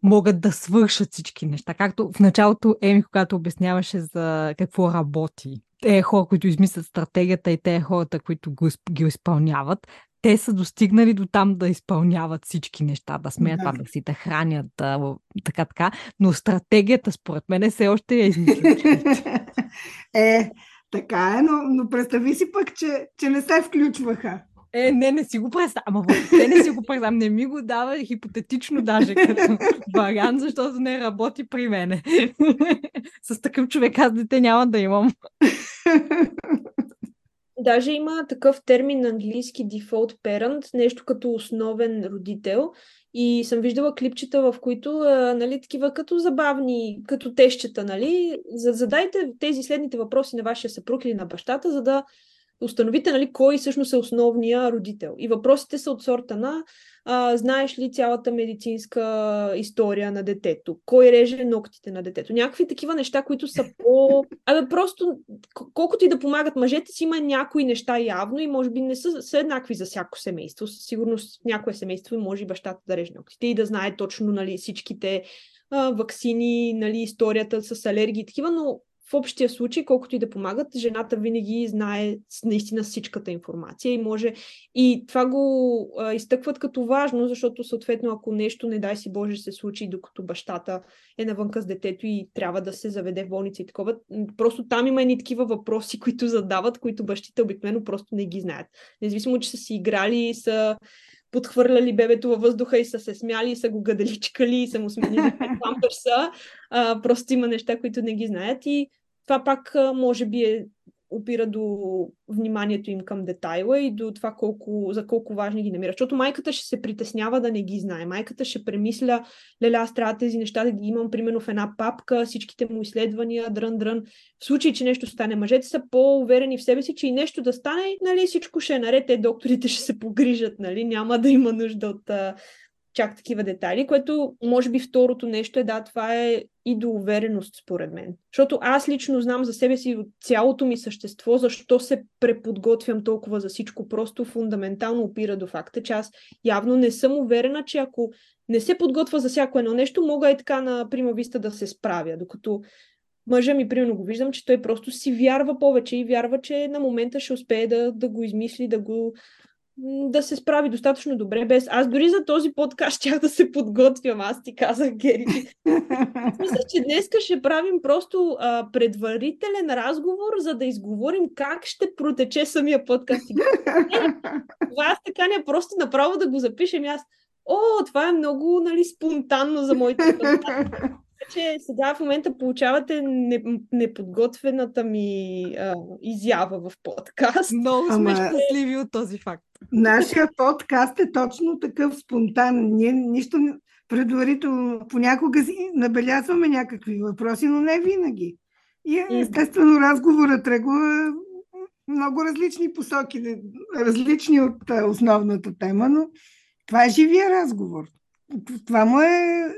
могат да свършат всички неща. Както в началото Еми, когато обясняваше за какво работи. Те хора, които измислят стратегията и те хората, които го, ги изпълняват, те са достигнали до там да изпълняват всички неща, да смеят да, да си да хранят, да, така, така. Но стратегията, според мен, е все още е измислят. е, така е, но, но представи си пък, че, че не се включваха. Е, не, не си го представям. Въобще не си го представям. Не ми го дава хипотетично даже като вариант, защото не работи при мене. С такъв човек аз дете няма да имам. Даже има такъв термин на английски default parent, нещо като основен родител. И съм виждала клипчета, в които, а, нали, такива като забавни, като тещета, нали. Задайте тези следните въпроси на вашия съпруг или на бащата, за да установите нали, кой всъщност е основния родител. И въпросите са от сорта на а, знаеш ли цялата медицинска история на детето? Кой реже ногтите на детето? Някакви такива неща, които са по... Абе, просто, колкото и да помагат мъжете си, има някои неща явно и може би не са, са еднакви за всяко семейство. Със сигурност някое семейство и може и бащата да реже ногтите и да знае точно нали, всичките а, вакцини, нали, историята с алергии и такива, но в общия случай, колкото и да помагат, жената винаги знае наистина всичката информация и може. И това го а, изтъкват като важно, защото съответно, ако нещо, не дай си Боже, се случи, докато бащата е навънка с детето и трябва да се заведе в болница и такова, просто там има едни такива въпроси, които задават, които бащите обикновено просто не ги знаят. Независимо, че са си играли, са подхвърляли бебето във въздуха и са се смяли, и са го гаделичкали, и са му сменили памперса. А, просто има неща, които не ги знаят и това пак може би е опира до вниманието им към детайла и до това колко, за колко важни ги намира. Защото майката ще се притеснява да не ги знае. Майката ще премисля, леля, аз трябва тези неща да ги имам примерно в една папка, всичките му изследвания, дрън-дрън. В случай, че нещо стане, мъжете са по-уверени в себе си, че и нещо да стане, нали, всичко ще е наред, те докторите ще се погрижат, нали, няма да има нужда от чак такива детайли, което може би второто нещо е, да, това е и до увереност, според мен. Защото аз лично знам за себе си от цялото ми същество, защо се преподготвям толкова за всичко. Просто фундаментално опира до факта, че аз явно не съм уверена, че ако не се подготвя за всяко едно нещо, мога и така на прима виста да се справя. Докато мъжа ми, примерно, го виждам, че той просто си вярва повече и вярва, че на момента ще успее да, да го измисли, да го да се справи достатъчно добре без... Аз дори за този подкаст щях да се подготвям, аз ти казах, Гери. Мисля, че днес ще правим просто а, предварителен разговор, за да изговорим как ще протече самия подкаст. Това аз така не просто направо да го запишем аз. О, това е много нали, спонтанно за моите че сега в момента получавате неподготвената ми а, изява в подкаст. Много сме Ама... щастливи от този факт. Нашия подкаст е точно такъв спонтанен. Ние нищо предварително понякога си набелязваме някакви въпроси, но не винаги. И естествено разговорът тръгва много различни посоки, различни от основната тема, но това е живия разговор. Това му е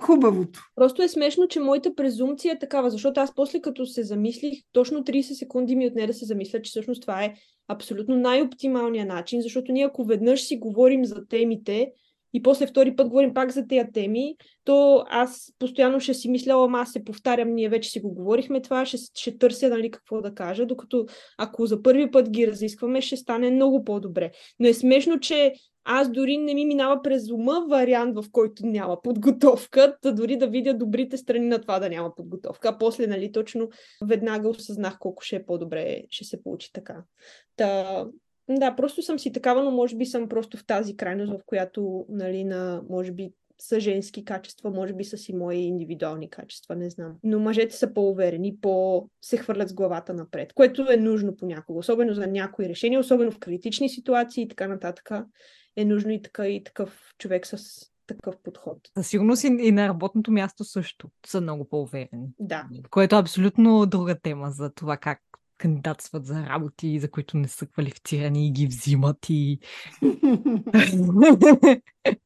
хубавото. Просто е смешно, че моята презумпция е такава, защото аз после като се замислих, точно 30 секунди ми отне да се замисля, че всъщност това е абсолютно най-оптималният начин, защото ние ако веднъж си говорим за темите и после втори път говорим пак за тези теми, то аз постоянно ще си мисля, ама аз се повтарям, ние вече си го говорихме това, ще, ще търся нали, какво да кажа, докато ако за първи път ги разискваме, ще стане много по-добре. Но е смешно, че аз дори не ми минава през ума вариант, в който няма подготовка, да дори да видя добрите страни на това да няма подготовка. А после, нали, точно веднага осъзнах колко ще е по-добре, ще се получи така. Та, да, просто съм си такава, но може би съм просто в тази крайност, в която, нали, на, може би, са женски качества, може би са си мои индивидуални качества, не знам. Но мъжете са по-уверени, по се хвърлят с главата напред, което е нужно понякога, особено за някои решения, особено в критични ситуации и така нататък е нужно и, така, и такъв човек с такъв подход. Със сигурност и, и на работното място също са много по-уверени. Да. Което е абсолютно друга тема за това как кандидатстват за работи, за които не са квалифицирани и ги взимат и...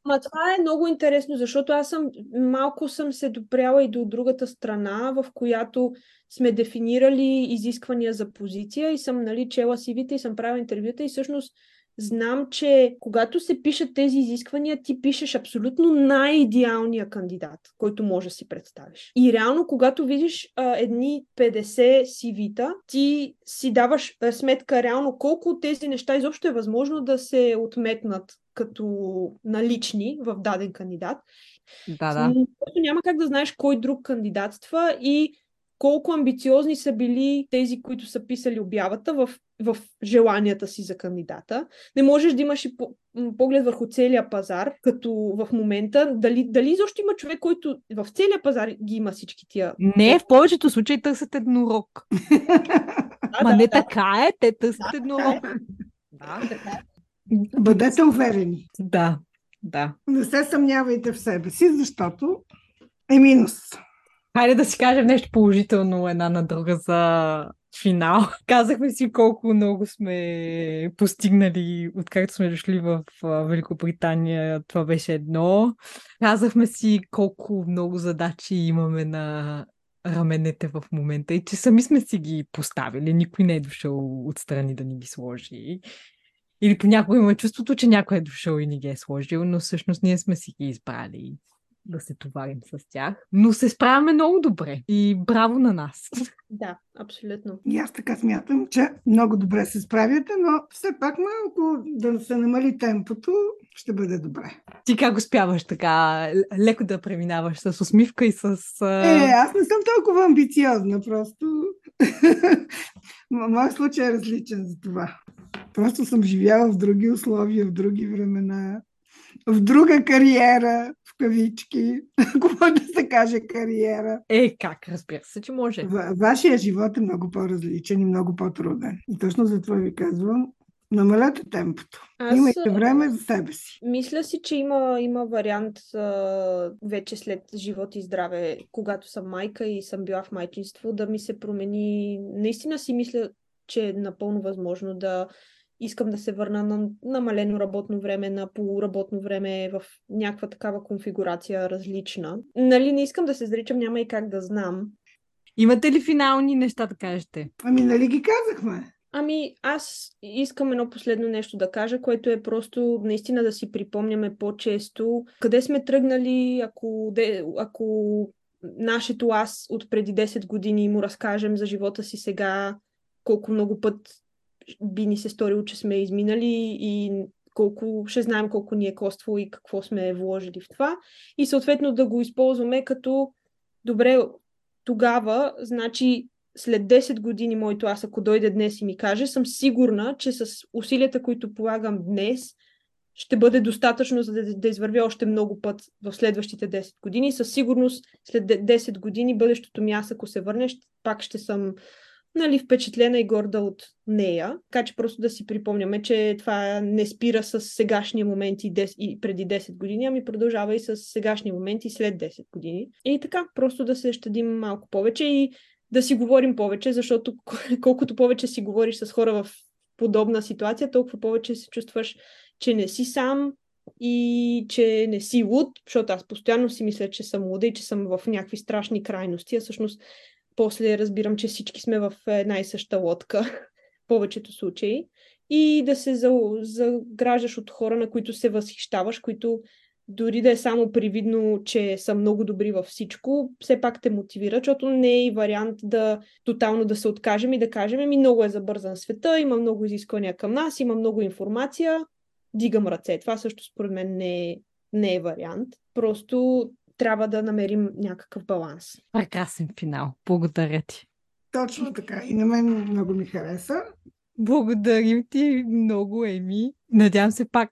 Ма това е много интересно, защото аз съм малко съм се допряла и до другата страна, в която сме дефинирали изисквания за позиция и съм нали, чела CV-та и съм правила интервюта и всъщност знам, че когато се пишат тези изисквания, ти пишеш абсолютно най-идеалния кандидат, който може да си представиш. И реално, когато видиш а, едни 50 CV-та, ти си даваш а, сметка реално колко от тези неща изобщо е възможно да се отметнат като налични в даден кандидат. Да, да. Просто няма как да знаеш кой друг кандидатства и колко амбициозни са били тези, които са писали обявата в, в желанията си за кандидата. Не можеш да имаш и по, поглед върху целия пазар, като в момента. Дали, дали защо има човек, който в целия пазар ги има всички тия? Не, в повечето случаи търсят еднорог. Да, Ма да, не да. така е, те търсят еднорог. Да, така е. Бъдете уверени. Да, да. Не се съмнявайте в себе си, защото е минус. Хайде да си кажем нещо положително една на друга за финал. Казахме си колко много сме постигнали, откакто сме дошли в Великобритания. Това беше едно. Казахме си колко много задачи имаме на раменете в момента и че сами сме си ги поставили. Никой не е дошъл отстрани да ни ги сложи. Или понякога има чувството, че някой е дошъл и ни ги е сложил, но всъщност ние сме си ги избрали да се товарим с тях. Но се справяме много добре и браво на нас. Да, абсолютно. И аз така смятам, че много добре се справяте, но все пак малко да се намали темпото, ще бъде добре. Ти как успяваш така леко да преминаваш с усмивка и с... Е, аз не съм толкова амбициозна, просто... Моят случай е различен за това. Просто съм живяла в други условия, в други времена, в друга кариера, в кавички, ако може да се каже кариера. Е, как? Разбира се, че може. В, вашия живот е много по-различен и много по-труден. И точно за това ви казвам, намалете темпото. Аз... Имайте време за себе си. Мисля си, че има, има вариант а, вече след живот и здраве, когато съм майка и съм била в майчинство, да ми се промени. Наистина си мисля, че е напълно възможно да искам да се върна на намалено работно време, на полуработно време в някаква такава конфигурация различна. Нали, не искам да се заричам, няма и как да знам. Имате ли финални неща да кажете? Ами, нали ги казахме? Ами, аз искам едно последно нещо да кажа, което е просто наистина да си припомняме по-често къде сме тръгнали, ако, де, ако нашето аз от преди 10 години му разкажем за живота си сега, колко много път би ни се сторило, че сме изминали и колко, ще знаем колко ни е коствало и какво сме вложили в това. И съответно да го използваме като добре, тогава, значи след 10 години моето аз, ако дойде днес и ми каже, съм сигурна, че с усилията, които полагам днес, ще бъде достатъчно, за да, да извървя още много път в следващите 10 години. Със сигурност след 10 години бъдещото аз, ако се върне, пак ще съм нали, впечатлена и горда от нея. Така че просто да си припомняме, че това не спира с сегашния момент и, 10, и преди 10 години, ами продължава и с сегашния момент и след 10 години. И така, просто да се щадим малко повече и да си говорим повече, защото колкото повече си говориш с хора в подобна ситуация, толкова повече се чувстваш, че не си сам и че не си луд, защото аз постоянно си мисля, че съм луда и че съм в някакви страшни крайности, а всъщност после разбирам, че всички сме в една и съща лодка, повечето случаи, и да се заграждаш от хора, на които се възхищаваш, които дори да е само привидно, че са много добри във всичко, все пак те мотивира, защото не е и вариант да тотално да се откажем и да кажем, ми много е забързан света, има много изисквания към нас, има много информация, дигам ръце. Това също според мен не е, не е вариант. Просто трябва да намерим някакъв баланс. Прекрасен финал. Благодаря ти. Точно така. И на мен много ми хареса. Благодарим ти много, Еми. Надявам се пак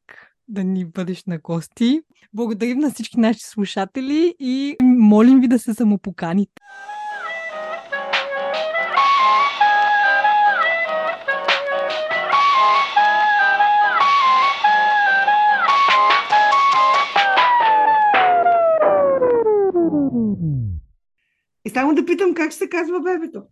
да ни бъдеш на гости. Благодарим на всички наши слушатели и молим ви да се самопоканите. Само да питам как се казва бебето.